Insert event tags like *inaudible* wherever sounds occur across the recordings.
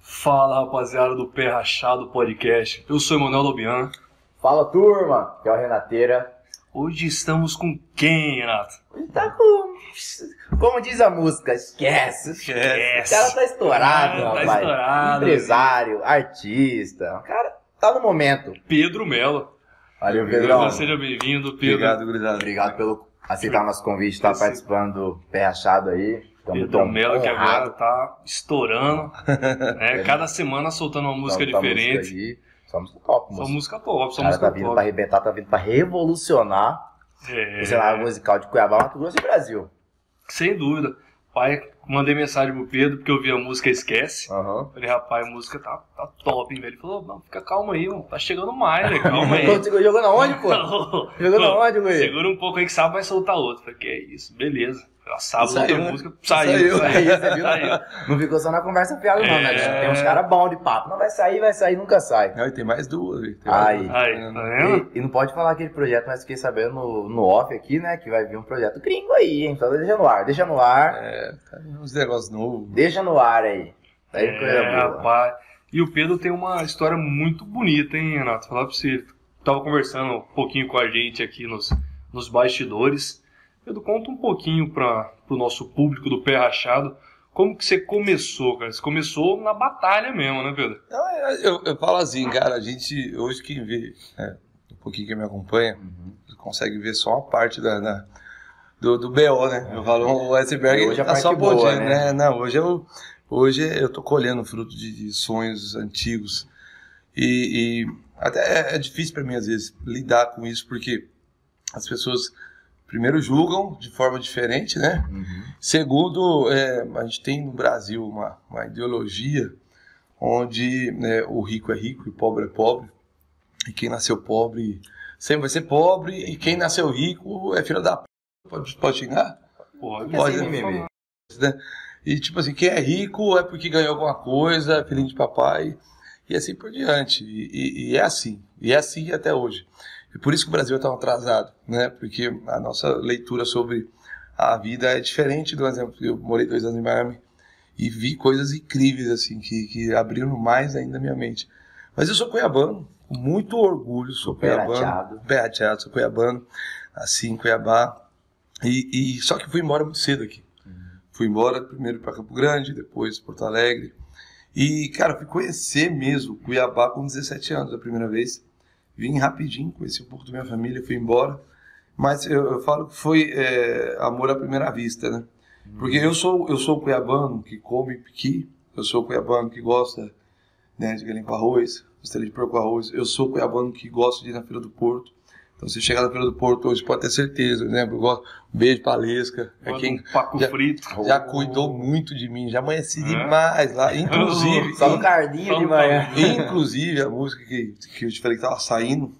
Fala rapaziada do Pé Rachado Podcast. Eu sou Emanuel Lobian. Fala turma, que é o Renateira. Hoje estamos com quem, Renato? Ele tá com. Como diz a música, esquece. Esquece. O cara tá estourado, Ah, tá rapaz. estourado. Empresário, artista. O cara tá no momento. Pedro Melo. Valeu, Pedrão. Seja bem-vindo, Pedro. Obrigado, gurizada. Obrigado pelo aceitar o nosso convite, estar Esse- participando do Pé Rachado aí. Tamo Pedro tão Melo que agora tá estourando. *laughs* né? Cada semana soltando uma música música diferente. Só música top, Só moço. música top, só cara música tá vindo top. pra arrebentar, tá vindo pra revolucionar É, o cenário musical de Cuiabá, Mato Grosso e Brasil. sem dúvida. Pai, mandei mensagem pro Pedro porque eu vi a música Esquece. Aham. Falei, rapaz, a música tá, tá top, hein, velho. Ele falou, não, fica calma aí, mano. Tá chegando mais, né? Calma *laughs* aí. Jogou na onde, pô? *laughs* Jogou na onde? Segura um pouco aí que sábado vai soltar outro. Falei, que é isso, beleza. Sábado Saiu, outra né? música. Saiu, Saiu. *laughs* saiu. Viu? saiu. Não ficou só na conversa fiada, não, né? É. Tem uns caras bons de papo. Não vai sair, vai sair, nunca sai. Não, e tem mais duas. aí, tem mais Aí. duas. Aí, tá? E, e não pode falar aquele projeto, mas fiquei sabendo no, no off aqui, né? Que vai vir um projeto gringo aí, hein? Então deixa no ar, deixa no ar, É, tá uns negócios novos. deixa no ar aí. Tá aí coisa É, boa. rapaz. E o Pedro tem uma história muito bonita, hein, Renato? Falar pra você. Tava conversando um pouquinho com a gente aqui nos, nos bastidores. Pedro, conta um pouquinho para o nosso público do Pé Rachado. Como que você começou, cara? Você começou na batalha mesmo, né, Pedro? Não, é, eu, eu falo assim, cara, a gente, hoje quem vê, é, um pouquinho que me acompanha, Uhum. consegue ver só uma parte da, da- do, do BO, né? Eu falo, o iceberg Hoje a tá só parte boa, podendo, né? né? Não, hoje eu, hoje eu tô colhendo fruto de, de sonhos antigos e, e até é, é difícil para mim às vezes lidar com isso porque as pessoas primeiro julgam de forma diferente, né? Uhum. Segundo, é, a gente tem no Brasil uma, uma ideologia onde né, o rico é rico e o pobre é pobre. E quem nasceu pobre sempre vai ser pobre. E quem nasceu rico é filho da p. Pode, pode xingar? Pode, Pode, assim, né? Né? E tipo assim, quem é rico é porque ganhou alguma coisa, é filhinho de papai. E assim por diante. E, e- e é assim. E é assim até hoje. E por isso que o Brasil é tão atrasado, né? Porque a nossa leitura sobre a vida é diferente do exemplo. Eu morei dois anos em Miami e vi coisas incríveis, assim, que, que abriram mais ainda a minha mente. Mas eu sou cuiabano, com muito orgulho, sou cuiabano. ateado. Pé ateado, sou cuiabano, assim, em Cuiabá. E, e só que fui embora muito cedo aqui. Fui embora primeiro para Campo Grande, depois Porto Alegre. E, cara, fui conhecer mesmo Cuiabá com 17 anos a primeira vez. Vim rapidinho, conheci um pouco da minha família, fui embora. Mas eu, eu falo que foi é, amor à primeira vista, né? Porque eu sou eu sou cuiabano que come piqui, eu sou cuiabano que gosta né, de galinha com arroz, costela de porco com arroz. Eu sou cuiabano que gosta de ir na Feira do Porto. Então, se chegar na Feira do Porto hoje, pode ter certeza, né? Eu gosto. Um beijo pra Lesca, é quem um paco já- frito. já cuidou muito de mim, já amanheci É? demais lá. Inclusive, *laughs* Só no cardinho de manhã. inclusive a música que, que eu te falei que tava saindo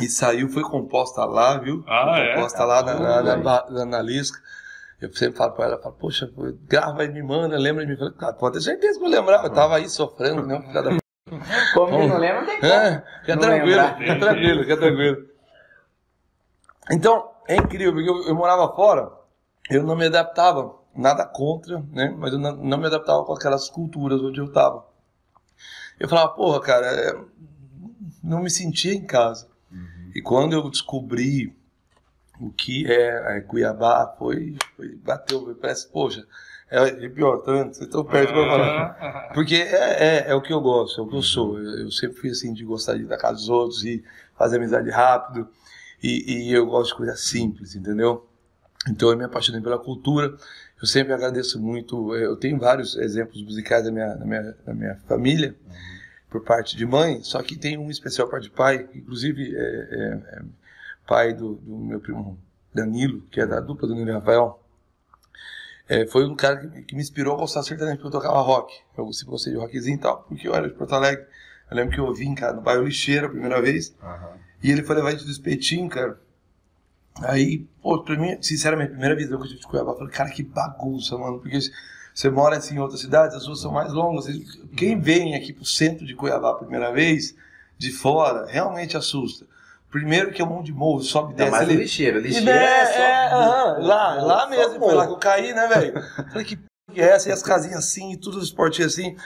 e saiu, foi composta lá, viu? Ah, foi é? composta lá na, na, na, na, na Lisca. Eu sempre falo pra ela, falo, poxa, grava e me manda, lembra de mim. Falei, cara, pode ter certeza que eu lembrava, eu tava aí sofrendo, né? Filha da p***. Como ele não lembra, tem como. É, fica tranquilo, fica tranquilo, fica tranquilo. Então, é incrível, porque eu, eu morava fora, eu não me adaptava, nada contra, né? Mas eu não, não me adaptava com aquelas culturas onde eu tava. Eu falava, porra, cara, é, não me sentia em casa. E quando eu descobri o que é, é Cuiabá, foi, foi bateu, parece, poxa, é, pior, tanto, estão perto pra falar. Porque é, é, é o que eu gosto, é o que eu sou. Eu, eu sempre fui assim de gostar de ir da casa dos outros e fazer amizade rápido. E, e eu gosto de coisas simples, entendeu? Então eu me apaixonei pela cultura. Eu sempre agradeço muito. eh, Eu tenho vários exemplos musicais da minha, da minha, da minha família, por parte de mãe, só que tem um especial parte de pai, inclusive é, é- é pai do, do meu primo Danilo, que é da dupla do Danilo e Rafael. É, foi um cara que, que me inspirou a gostar sertanejo, porque eu tocava rock. Eu sempre gostei de rockzinho e tal, porque eu era de Porto Alegre. Eu lembro que eu vim, cara, no bairro Lixeira a primeira vez, e ele foi levar a gente do espetinho, cara. Aí, pô, pra mim, sinceramente, a primeira visão que eu tive de Cuiabá, eu falei, cara, que bagunça, mano, porque você mora assim em outras cidades, as ruas são mais longas. Quem vem aqui pro centro de Cuiabá a primeira vez, de fora, realmente assusta. Primeiro que é um monte de morro, sobe e desce mais o ali. lixeiro. E, Lixeiro né, é só. é, aham, lá, morro, lá mesmo, foi morro. lá que eu caí, né, velho? Falei, que p que é essa? E as casinhas assim, e tudo os esportinhos assim.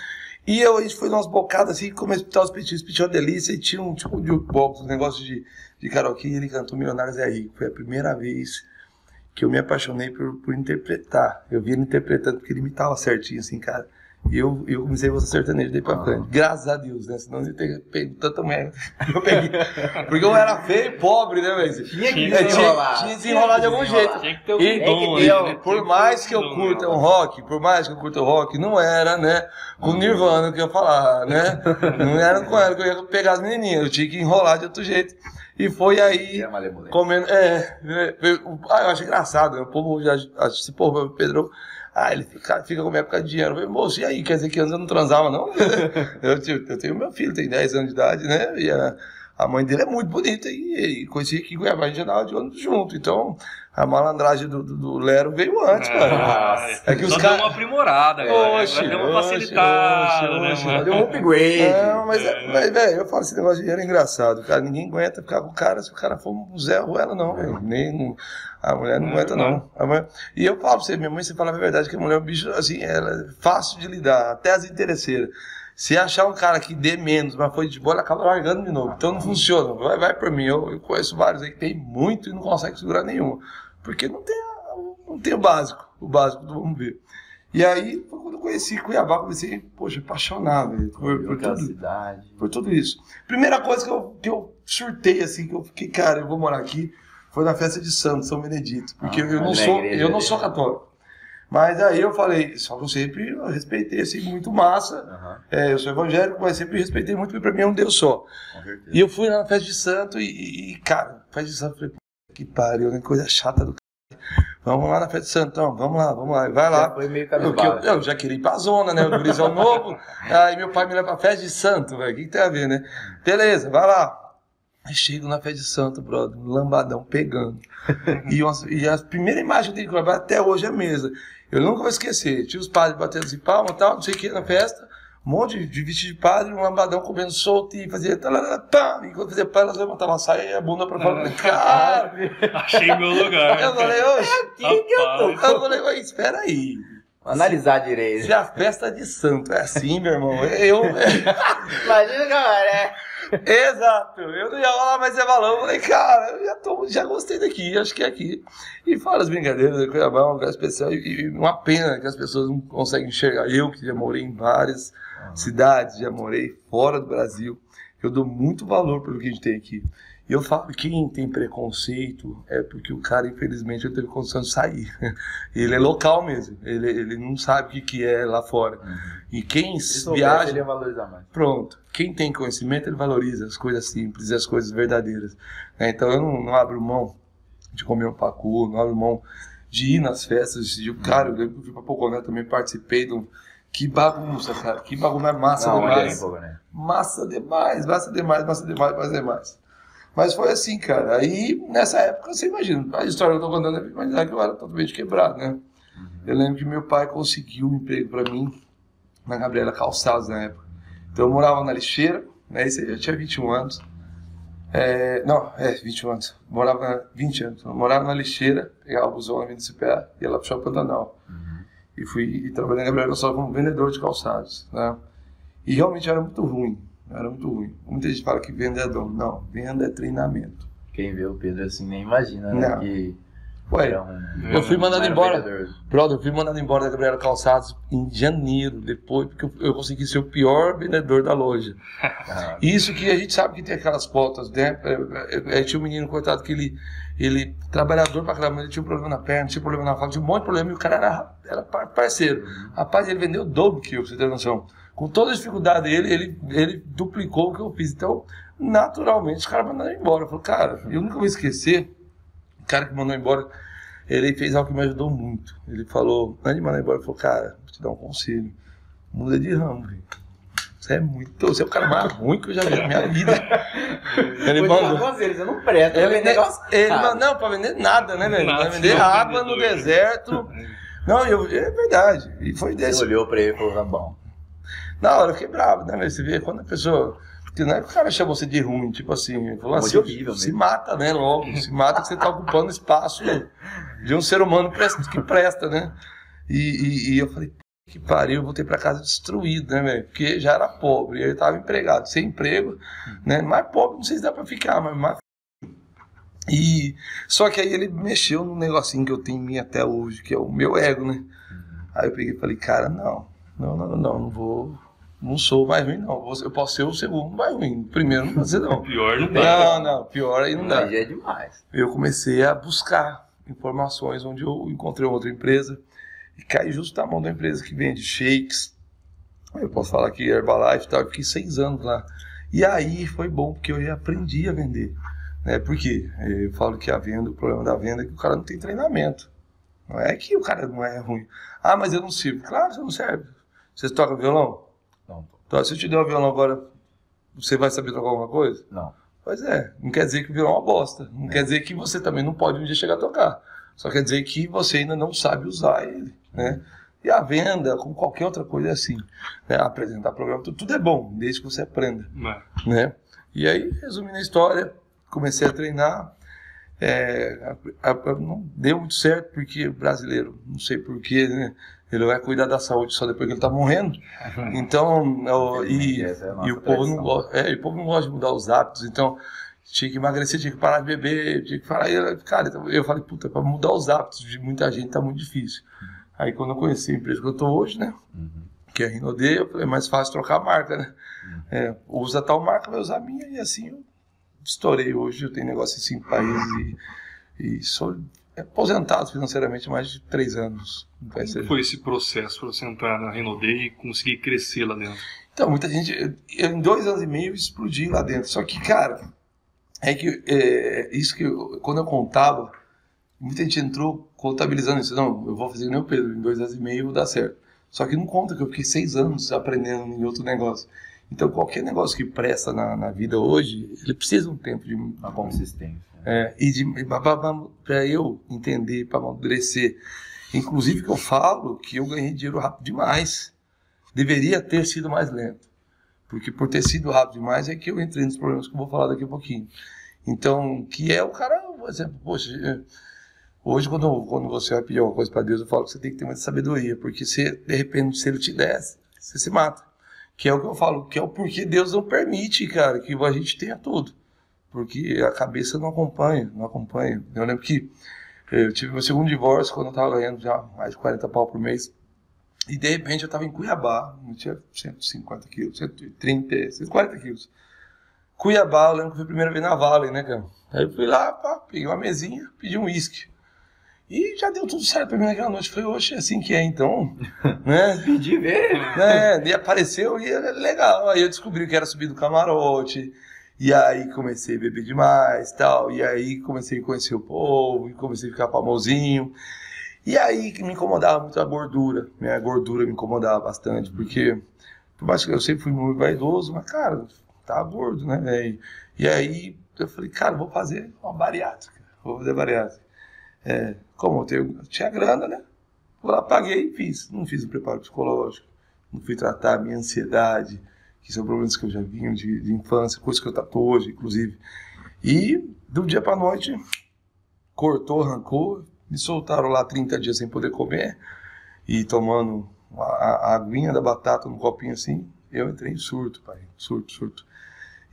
E eu, a gente foi umas bocadas assim, começou a os petiu uma delícia, e tinha um tipo de jukebox, um negócio de, de karaokê, ele cantou Milionários é Rico. Foi a primeira vez que eu me apaixonei por, por interpretar. Eu vi ele interpretando, porque ele imitava certinho, assim, cara. E eu, eu comecei a gostar sertanejo daí pra Ah. frente. Graças a Deus, né? Senão eu ia ter pego tanta merda. *laughs* Eu peguei. Porque eu era feio e pobre, né, velho? Tinha que É, desenrolar. tinha, tinha que desenrolar de algum jeito. Tinha que ter o E- dom ter, né? Por mais que eu curta um rock, por mais que eu curta o rock, não era, né? Com Nirvana que eu ia falar, né? *laughs* Não era com ela que eu ia pegar as menininhas, eu tinha que enrolar de outro jeito. E foi aí, É comendo. É, é, eu, ah, eu acho engraçado, né? O povo já acha se pô, Pedro. Ah, ele fica, fica com minha época de dinheiro. Eu falei, moço, e aí? Quer dizer que antes eu não transava, não? *laughs* eu, tenho- eu tenho meu filho, tem 10 anos de idade, né? E a, a mãe dele é muito bonita e, e conheci aqui em Cuiabá, a gente andava de ônibus junto. Então, a malandragem do, do, do Lero veio antes, cara. Ah, É que os só cara- deu uma aprimorada agora deu uma facilitada, oxe, né, oxe. mano? Deu um upgrade. Não, mas, é, mas, velho, eu falo, esse negócio de dinheiro é engraçado, cara. Ninguém aguenta ficar com o cara se o cara for um Zé Ruela, não, velho. Nem, não- a mulher não É aguenta, não. A mulher- e eu falo pra você, minha mãe, você fala a verdade, que a mulher é um bicho, assim, ela é fácil de lidar, até as interesseiras. Se achar um cara que dê menos, mas foi de boa, ela acaba largando de novo. Então não funciona. Vai, vai por mim. Eu, eu conheço vários aí que tem muito e não consegue segurar nenhuma. Porque não tem, não tem o básico. O básico do vamos ver. E aí, foi quando eu conheci Cuiabá, comecei, poxa, apaixonado velho, por, por tudo por tudo isso. Primeira coisa que eu, que eu surtei, assim, que eu fiquei, cara, eu vou morar aqui, foi na festa de Santo, São Benedito. Porque Ah, eu, não sou, igreja eu não sou católico. Mas aí eu falei, só que eu sempre respeitei, assim, muito massa. Aham, É, eu sou evangélico, mas sempre respeitei muito, porque pra mim é um Deus só. E eu fui lá na festa de Santo e, e, cara, festa de Santo, eu falei, "Puta que pariu, né? Coisa chata do cara. Vamos lá na festa de Santão, vamos lá, vamos lá. Vai lá. Já foi meio Eu, eu, já queria ir pra zona, né? O gurizão novo. *laughs* Aí meu pai me leva pra festa de santo, velho. O que, que tem a ver, né? Beleza, vai lá. Aí chego na festa de santo, brother, um lambadão pegando. *laughs* E, umas- e a primeira imagem que eu tenho que gravar até hoje é a mesa. Eu nunca vou esquecer. Tinha os padres batendo assim palma e tal, não sei o que na festa. Um monte de, vestido de padre, um lambadão comendo solto e fazia. talará, pá. E quando fazia pá, elas levantavam a saia e a bunda pra fora. Eu falei, cara. *laughs* Achei meu lugar. Eu falei, oxe. Aqui que eu tô. Eu falei, "Ué, espera aí. Analisar direito. Se a festa de santo é assim, meu irmão, eu. Imagina, galera. é. Exato, eu não ia falar mais é valor. Eu falei, cara, eu já, tô, já gostei daqui, acho que é aqui. E fora as brincadeiras, Cuiabá é um lugar especial e, e uma pena que as pessoas não conseguem enxergar. Eu, que já morei em várias cidades, já morei fora do Brasil, eu dou muito valor pelo que a gente tem aqui. E eu falo que quem tem preconceito é porque o cara, infelizmente, não teve condição de sair. *laughs* Ele é local mesmo, ele, ele não sabe o que, que é lá fora. E quem Se viaja. ele valorizar mais. Pronto. Quem tem conhecimento, ele valoriza as coisas simples e as coisas verdadeiras. né? Então eu não, não abro mão de comer um pacu, não abro mão de ir nas festas. De, cara, eu lembro que eu fui pra Poconé também, participei de um. Que bagunça, cara. Que bagunça, mas massa Não, aí, demais. pô, né? Massa demais, massa demais, massa demais, massa demais. Mas foi assim, cara. Aí, nessa época, você imagina, a história que eu tô contando é imaginar que eu era totalmente quebrado, né? Eu lembro que meu pai conseguiu um emprego pra mim na Gabriela Calçados na época. Então eu morava na lixeira, né? Isso aí eu tinha 21 anos. É, não, é, 21 anos. Morava na, 20 anos. Eu morava na lixeira, pegava o busão na Avenida CPA, ia lá pro Shopping Pantanal. E fui e trabalhei na Gabriela Calçados como vendedor de calçados, né? E realmente era muito ruim, era muito ruim. Muita gente fala que venda é dom. Não, venda é treinamento. Quem vê o Pedro assim nem imagina, né? Não. Que Ué, é um- eu fui mandado um embora. vendedor. Brother, eu fui mandado embora da Gabriela Calçados em janeiro, depois, porque eu, eu consegui ser o pior vendedor da loja. *laughs* Ah, Isso que a gente sabe que tem aquelas pautas, né? É, é, é, tinha um menino, coitado, que ele, ele trabalhador pra caramba, ele tinha um problema na perna, tinha um problema na faca, tinha um monte de problema e o cara era, era par- parceiro. Rapaz, ele vendeu o dobro que eu, pra você ter noção. Com toda a dificuldade dele, ele, ele duplicou o que eu fiz. Então, naturalmente, os caras mandaram embora. Eu falei, cara, eu nunca vou esquecer, o cara que mandou embora, ele fez algo que me ajudou muito. Ele falou, antes de mandar embora, ele falou, cara, vou te dar um conselho. Muda de ramo, velho. Você é muito. Você é o cara mais ruim que eu já vi na minha vida. *laughs* Ele mandou. você não presta. Ele, vender negócio ele, mandou- não, pra vender nada, né, velho? Pra vender água no *laughs* deserto. Não, eu, é verdade. E foi Você desse. olhou pra ele e falou, tá bom. Na hora eu fiquei bravo, né? Você vê quando a pessoa. Porque não é que o cara chamou você de ruim, tipo assim, falou assim, horrível se mesmo. mata, né, logo. Se mata que você tá ocupando espaço de um ser humano que presta, né? E, e- e eu falei, que pariu, eu voltei para casa destruído, né, velho? Porque já era pobre, eu tava empregado, sem emprego, né? Mais pobre, não sei se dá para ficar, mas mais e só que aí ele mexeu num negocinho que eu tenho em mim até hoje, que é o meu ego, né? Aí eu peguei e falei, cara, não, não, não, não, não vou, não sou mais ruim, não. Eu posso ser o segundo mais ruim. O primeiro não pode ser, não. *laughs* Pior não dá. Não, não, pior aí não dá. Aí é demais. Eu comecei a buscar informações onde eu encontrei outra empresa e caí justo na mão da empresa que vende shakes. Eu posso falar que Herbalife e tal, eu fiquei seis anos lá. E aí foi bom, porque eu já aprendi a vender. Né? Porque eu falo que a venda, o problema da venda é que o cara não tem treinamento. Não é que o cara não é ruim. Ah, mas eu não sirvo. Claro, você não serve. Você toca violão? Então, se eu te der o violão agora, você vai saber tocar alguma coisa? Não. Pois é, não quer dizer que o violão é uma bosta. Não É. quer dizer que você também não pode um dia chegar a tocar. Só quer dizer que você ainda não sabe usar ele, né? E a venda, como qualquer outra coisa, é assim. Né? Apresentar programa, tudo, tudo é bom, desde que você aprenda, É. né? E aí, resumindo a história, comecei a treinar. É, a- a- não deu muito certo, porque o brasileiro, não sei porquê, né? Ele vai cuidar da saúde só depois que ele tá morrendo. *laughs* Então, ó, e, Essa é e o povo não gosta, é, e o povo não gosta de mudar os hábitos, então tinha que emagrecer, tinha que parar de beber, tinha que parar. E, eu- cara, então, eu falei, puta, para mudar os hábitos de muita gente tá muito difícil. Aí quando eu conheci a empresa que eu tô hoje, né, Uhum. que é a Rinode, eu falei, é mais fácil trocar a marca, né? É, usa tal marca, vai usar a minha, e assim eu estourei hoje, eu tenho negócio em cinco países e, e sou aposentado financeiramente há mais de três anos. Como foi esse processo para você entrar na Renaudet e conseguir crescer lá dentro? Então, muita gente. eu- eu, em dois anos e meio explodi lá dentro. Só que, cara, é que é, isso que eu- quando eu contava, muita gente entrou contabilizando isso. Não, eu vou fazer nem o Pedro, em dois anos e meio vou dar certo. Só que não conta que eu fiquei seis anos aprendendo em outro negócio. Então, qualquer negócio que presta na, na vida hoje, ele precisa de um tempo de. Uma consistência. É, e de para eu entender, para amadurecer. Inclusive que eu falo que eu ganhei dinheiro rápido demais. Deveria ter sido mais lento. Porque por ter sido rápido demais é que eu entrei nos problemas que eu vou falar daqui a pouquinho. Então, que é o cara, por exemplo, poxa, é, hoje quando, quando você vai pedir alguma coisa para Deus, eu falo que você tem que ter muita sabedoria, porque se de repente se ele te desse, você se mata. Que é o que eu falo, que é o porquê Deus não permite, cara, que a gente tenha tudo porque a cabeça não acompanha, não acompanha. Eu lembro que eu tive meu segundo divórcio quando eu estava ganhando já mais de 40 pau por mês. E de repente eu estava em Cuiabá, não tinha 150 quilos, 130, 140 quilos. Cuiabá, eu lembro que foi a primeira vez na Vale, né, cara? Aí eu fui lá, pá, peguei uma mesinha, pedi um uísque. E já deu tudo certo pra mim naquela noite. Falei, oxe, é assim que é então, *laughs* né? Pedi ver. né? E apareceu e era legal. Aí eu descobri que era subir do camarote. E aí comecei a beber demais tal. E aí comecei a conhecer o povo. E comecei a ficar famosinho. E aí que me incomodava muito a gordura. Minha gordura me incomodava bastante. Porque, por mais que eu sempre fui muito vaidoso, mas, cara, tava gordo, né, velho? E aí eu falei, cara, vou fazer uma bariátrica. Vou fazer bariátrica. É, como eu, tenho, tinha grana, né? Vou lá, paguei e fiz. Não fiz o preparo psicológico, não fui tratar a minha ansiedade, que são problemas que eu já vinha de, de infância, coisas que eu trato hoje, inclusive. E do dia para noite, cortou, arrancou, me soltaram lá 30 dias sem poder comer e tomando a, a, aguinha da batata num copinho assim. Eu entrei em surto, pai, surto, surto.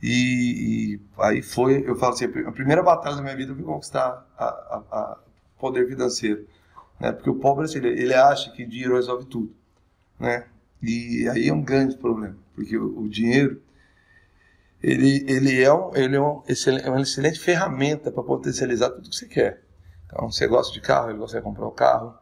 E, e aí foi, eu falo assim, a primeira batalha da minha vida foi conquistar a, a poder financeiro, né? Porque o pobre assim, ele, ele acha que dinheiro resolve tudo, né? E aí é um grande problema, porque o, o dinheiro ele, ele é, um, ele é, um excelente, é uma excelente ferramenta para potencializar tudo que você quer. Então, você gosta de carro, ele gosta de comprar o carro,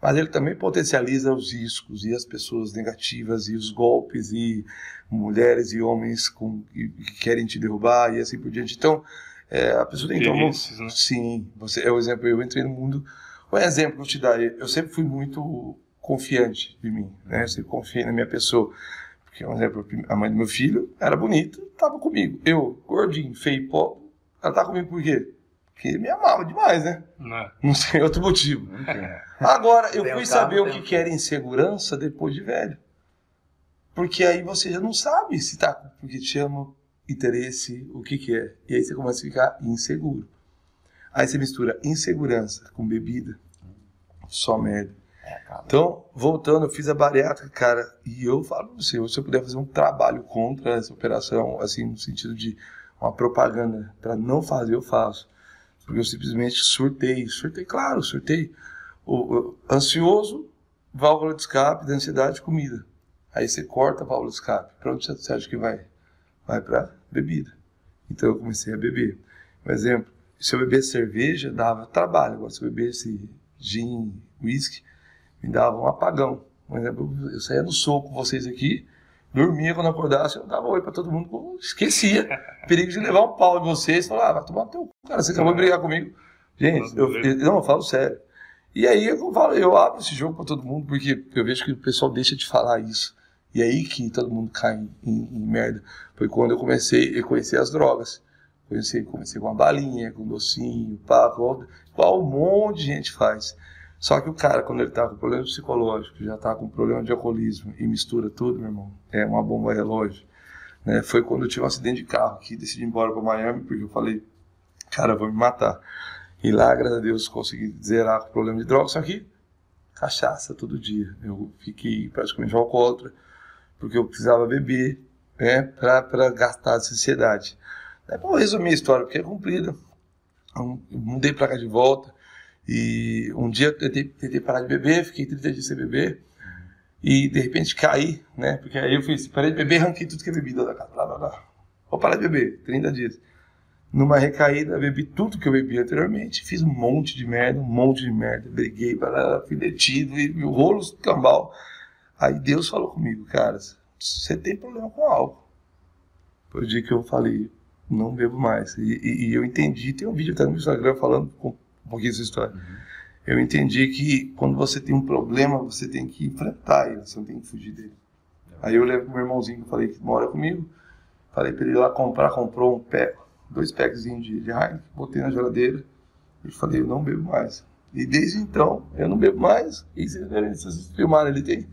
mas ele também potencializa os riscos e as pessoas negativas e os golpes e mulheres e homens com, que querem te derrubar e assim por diante. Então, é, a pessoa tem. Interesses, né? Sim, você é o exemplo. Eu entrei no mundo. Um exemplo que eu te dar, eu sempre fui muito confiante de mim, né? Eu sempre confiei na minha pessoa. Porque, um exemplo, a mãe do meu filho era bonita, estava comigo. Eu, gordinho, feio, e pobre, ela tá comigo por quê? Porque me amava demais, né? Né? Não tem outro motivo. Não tem. Agora, eu Tem fui um carro, saber o que, um- que era insegurança depois de velho. Porque aí você já não sabe se tá porque te ama, interesse, o que que é. E aí você começa a ficar inseguro. Aí você mistura insegurança com bebida. Só merda. É. Então, voltando, eu fiz a bariátrica, cara, e eu falo pra você, se eu puder fazer um trabalho contra essa operação, assim, no sentido de uma propaganda para não fazer, eu faço. Porque eu simplesmente surtei, surtei, claro, surtei. O, o- ansioso, válvula de escape, da ansiedade, comida. Aí você corta a válvula de escape. Para onde você acha que vai? Vai para bebida. Então eu comecei a beber. Um exemplo, se eu bebesse cerveja, dava trabalho. Agora, se eu bebesse gin, whisky, me dava um apagão. Por exemplo, eu saía no soco com vocês aqui, dormia quando acordasse, eu dava oi pra todo mundo, esquecia. *laughs* Perigo de levar um pau em vocês, falar, ah, vai tomar teu cu, cara, você acabou de brigar comigo. Gente, eu, eu- não, eu falo sério. E aí eu falo, eu abro esse jogo pra todo mundo, porque eu vejo que o pessoal deixa de falar isso. E aí que todo mundo cai em, em- em merda. Foi quando eu comecei a conhecer as drogas. Comecei, comecei com uma balinha, com um docinho, igual, igual um monte de gente faz. Só que o cara, quando ele tá com problema psicológico, já tá com problema de alcoolismo e mistura tudo, meu irmão, é uma bomba relógio. Né? Foi quando eu tive um acidente de carro que decidi ir embora para Miami, porque eu falei, cara, eu vou me matar. E lá, graças a Deus, consegui zerar com o problema de droga, só que cachaça todo dia. Eu fiquei praticamente um alcoólatra, porque eu precisava beber, né, para gastar a sociedade. É bom resumir a história, porque é comprida. Eu mudei para cá de volta, e um dia eu tentei, tentei parar de beber, fiquei 30 dias sem beber, e de repente caí, né, porque aí eu fiz, parei de beber, arranquei tudo que é bebida da casa, blá, blá, blá. Vou parar de beber, 30 dias. Numa recaída, bebi tudo que eu bebi anteriormente, fiz um monte de merda, um monte de merda, briguei, blá, fui detido, e o rolo cambal. Aí Deus falou comigo, cara, você tem problema com álcool. Foi o dia que eu falei, não bebo mais. E, e- e eu entendi, tem um vídeo até no Instagram falando um pouquinho dessa história. Eu entendi que quando você tem um problema, você tem que enfrentar ele, você não tem que fugir dele. Aí eu lembro pro meu irmãozinho que eu falei que mora comigo, falei pra ele ir lá comprar, comprou um pé, dois packzinhos de, de Heineken, botei na geladeira e falei, eu não bebo mais. E desde então, eu não bebo mais. E vocês vocês filmarem, ele tem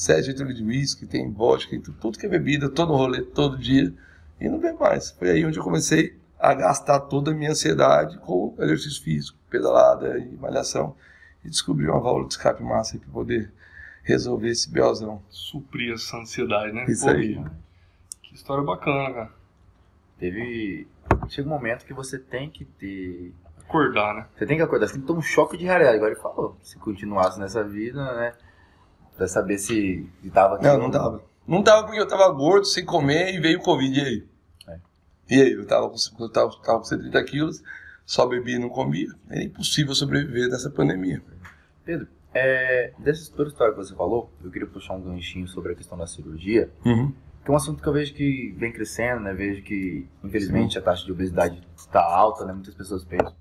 7 litros de whisky, tem vodka, tem tudo que é bebida, todo rolê, todo dia. E não bebo mais. Foi aí onde eu comecei a gastar toda a minha ansiedade com exercício físico, pedalada e malhação. E descobri uma válvula de escape massa para poder resolver esse belzão. Suprir essa ansiedade, né? Isso Pô, aí. Que, que história bacana, cara. Teve. Chega um momento que você tem que ter. Acordar, né? Você tem que acordar, você tem que ter um choque de realidade, igual ele falou. Se continuasse nessa vida, né? Pra saber se tava aqui. Não, não dava. Não dava porque eu tava gordo, sem comer e veio o Covid. E aí? É. E aí? Eu tava com, eu tava, tava com 130 quilos, só bebia e não comia. Era impossível sobreviver nessa pandemia. Pedro, é, dessa toda história que você falou, eu queria puxar um ganchinho sobre a questão da cirurgia, Uhum. que é um assunto que eu vejo que vem crescendo, né? Vejo que, infelizmente, a taxa de obesidade está alta, né? Muitas pessoas pensam.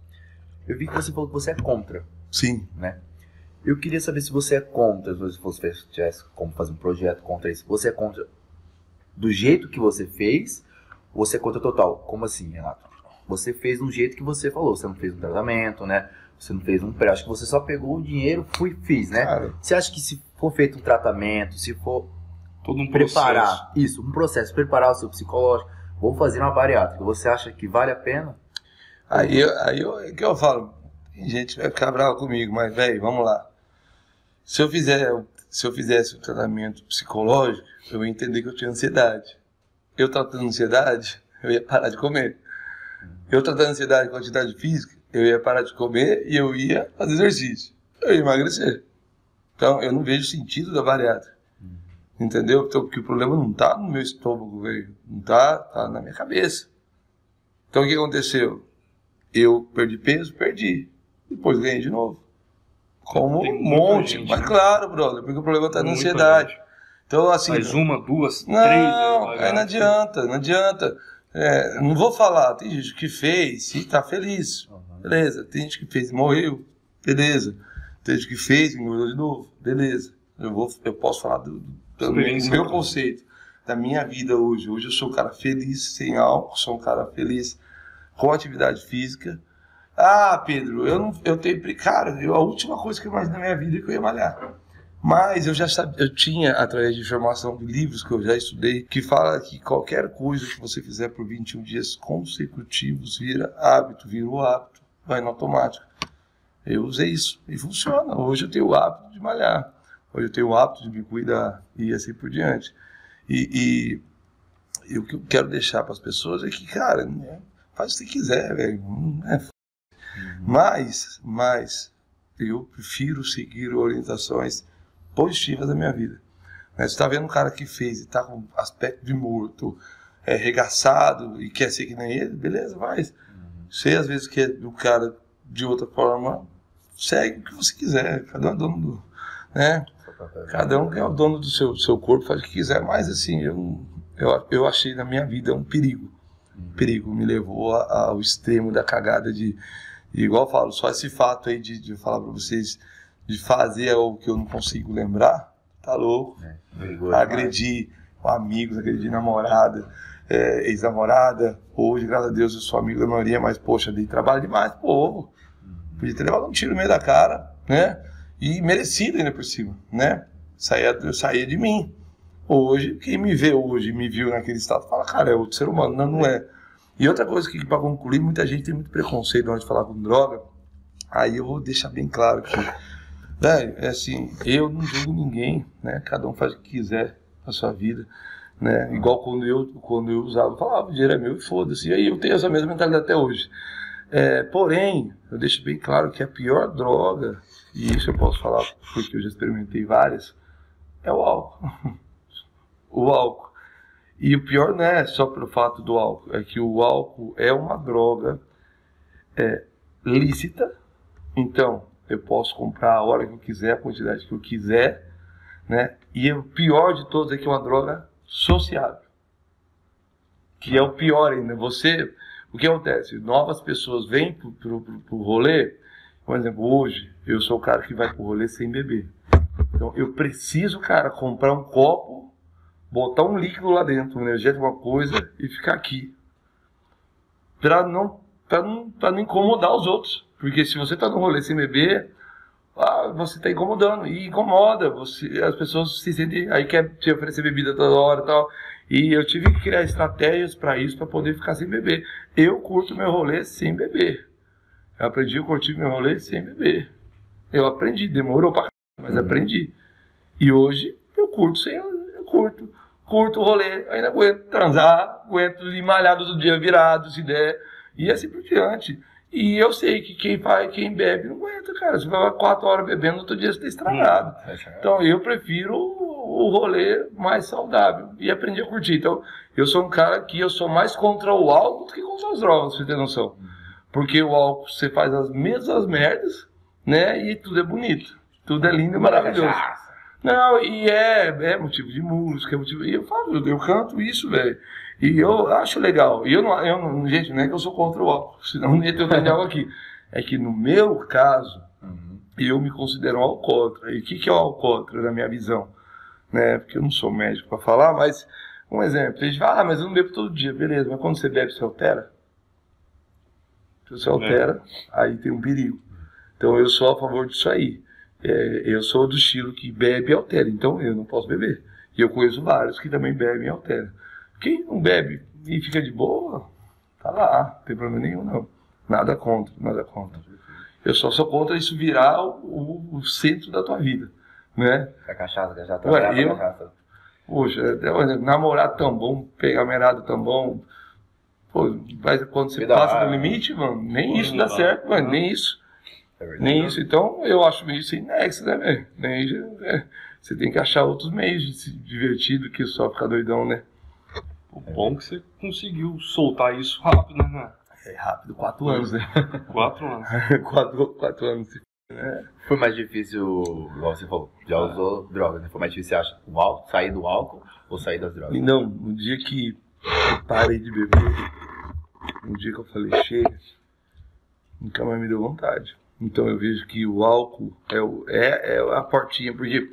Eu vi que você falou que você é contra, Sim. né? Eu queria saber se você é contra, se você tivesse como fazer um projeto contra isso. Você é contra do jeito que você fez, ou você é contra total? Como assim, Renato? Você fez do jeito que você falou, você não fez um tratamento, né? Você não fez um pré, acho que você só pegou o dinheiro, fui fiz, né? Cara, Você acha que se for feito um tratamento, se for Todo um processo. preparar isso, um processo, preparar o seu psicológico, vou fazer uma bariátrica, você acha que vale a pena? aí, aí eu, é que eu falo, tem gente que vai ficar brava comigo, mas, velho, vamos lá. Se eu, fizer, se eu fizesse o tratamento psicológico, eu ia entender que eu tinha ansiedade. Eu tratando ansiedade, eu ia parar de comer. Eu tratando ansiedade com atividade física, eu ia parar de comer e eu ia fazer exercício. Eu ia emagrecer. Então, eu não vejo sentido da bariátrica. Entendeu? Então, porque o problema não tá no meu estômago, velho. Não tá, tá na minha cabeça. Então, o que aconteceu? Eu perdi peso? Perdi. Depois ganhei de novo. Como Tem um monte. gente, Mas né? claro, brother, porque o problema tá na ansiedade. gente. Então, assim. Faz uma, duas, Não, três. aí devagar. não adianta, não adianta. É, não vou falar, tem gente que fez e tá feliz. Beleza. Tem gente que fez e morreu. Beleza. Tem gente que fez e engordou de novo. Beleza. Eu, vou, eu posso falar do, do meu conceito, da minha vida hoje. Hoje eu sou um cara feliz sem álcool, sou um cara feliz com atividade física. Ah, Pedro, eu não, eu tenho, cara, eu, a última coisa que eu imaginei na minha vida é que eu ia malhar. Mas eu já sabia, eu tinha, através de informação de livros que eu já estudei, que fala que qualquer coisa que você fizer por 21 dias consecutivos vira hábito, vira o hábito, vai no automático. Eu usei isso e funciona. Hoje eu tenho o hábito de malhar. Hoje eu tenho o hábito de me cuidar e assim por diante. E, e, e o que eu quero deixar para as pessoas é que, cara, né, faz o que quiser, velho. É. Mas, mas, eu prefiro seguir orientações positivas da minha vida. Né? Você está vendo um cara que fez e está com aspecto de morto, é, regaçado e quer ser que nem ele, beleza, faz. Uhum. Você às vezes quer o cara de outra forma, segue o que você quiser, cada um é dono do. Né? Cada um é o dono do seu, seu corpo, faz o que quiser, mas assim, eu, eu, eu achei na minha vida um perigo. Um perigo me levou ao extremo da cagada de, de, igual eu falo, só esse fato aí de, de falar para vocês, de fazer algo que eu não consigo lembrar, tá louco. É, agredi amigos, agredi namorada, é, ex-namorada. Hoje, graças a Deus, eu sou amigo da maioria, mas poxa, dei trabalho demais povo. Podia ter levado um tiro no meio da cara, né? E merecido ainda por cima, né? Saía, saía de mim. Hoje, quem me vê hoje, me viu naquele estado, fala, cara, é outro ser humano. Não, não é. E outra coisa que, para concluir, muita gente tem muito preconceito na hora de falar com droga. Aí eu vou deixar bem claro que, velho, é assim, eu não julgo ninguém, né? Cada um faz o que quiser na sua vida. Né? Igual quando eu, quando eu usava, eu falava, o dinheiro é meu e foda-se. E aí eu tenho essa mesma mentalidade até hoje. É, porém, eu deixo bem claro que a pior droga, e isso eu posso falar porque eu já experimentei várias, é o álcool. *laughs* o álcool. E o pior não é só pelo fato do álcool, é que o álcool é uma droga é, lícita, então eu posso comprar a hora que eu quiser, a quantidade que eu quiser, né? E o pior de todos é que é uma droga sociável. Que é o pior ainda. Você o que acontece? Novas pessoas vêm para o rolê, por exemplo, hoje eu sou o cara que vai para o rolê sem beber. Então eu preciso, cara, comprar um copo, botar um líquido lá dentro, um energético, uma coisa e ficar aqui. Para não, não, não incomodar os outros. Porque se você está no rolê sem beber, ah, você está incomodando. E incomoda. Você, as pessoas se sentem. Aí quer te oferecer bebida toda hora e tal. E eu tive que criar estratégias para isso, para poder ficar sem beber. Eu curto meu rolê sem beber. Eu aprendi a curtir meu rolê sem beber. Eu aprendi, demorou pra mas uhum. aprendi. E hoje eu curto sem, eu curto. Curto o rolê, ainda aguento transar, aguento ir malhado do dia virado, se der, e assim por diante. E eu sei que quem faz, quem bebe não aguenta, cara. Você vai quatro horas bebendo, outro dia você está estragado. Hum, então eu prefiro o rolê mais saudável e aprendi a curtir. Então eu sou um cara que eu sou mais contra o álcool do que contra as drogas, pra você ter noção. Porque o álcool você faz as mesmas merdas, né? E tudo é bonito. Tudo é lindo e maravilhoso. Não, e é, é motivo de música, é motivo. E eu falo, eu, eu canto isso, velho. E eu acho legal. E eu não, eu não, gente, não é que eu sou contra o álcool, senão não ia ter o algo *laughs* aqui. É que no meu caso, uhum. eu me considero um alcoólatra. E o que, que é o alcoólatra na minha visão? Né? Porque eu não sou médico para falar, mas um exemplo. A gente fala, ah, mas eu não bebo todo dia. Beleza, mas quando você bebe, você altera? Se você altera, é. aí tem um perigo. Então eu sou a favor disso aí. É, eu sou do estilo que bebe e altera, então eu não posso beber. E eu conheço vários que também bebem e alteram. Quem não bebe e fica de boa, tá lá, não tem problema nenhum, não. Nada contra, nada contra. Eu só sou contra isso virar o, o centro da tua vida, né? A cachaça, cachaça, Ué, eu, cachaça. Poxa, namorar tão bom, pegar merda tão bom. Pô, mas quando você passa do limite, mano, nem isso dá certo, mano, nem isso. É nem isso. Então, eu acho isso inexo, né, velho? Nem, é, você tem que achar outros meios de se divertir do que só ficar doidão, né? O bom é que você conseguiu soltar isso rápido, né? É rápido, quatro anos, né? *laughs* Quatro anos. *laughs* quatro, quatro anos. Né? Foi mais difícil, igual você falou, já usou drogas, né? Foi mais difícil, você acha, o álcool, sair do álcool ou sair das drogas? Não, no dia que eu parei de beber, no dia que eu falei chega, nunca mais me deu vontade. Então eu vejo que o álcool é, o, é, é a portinha, porque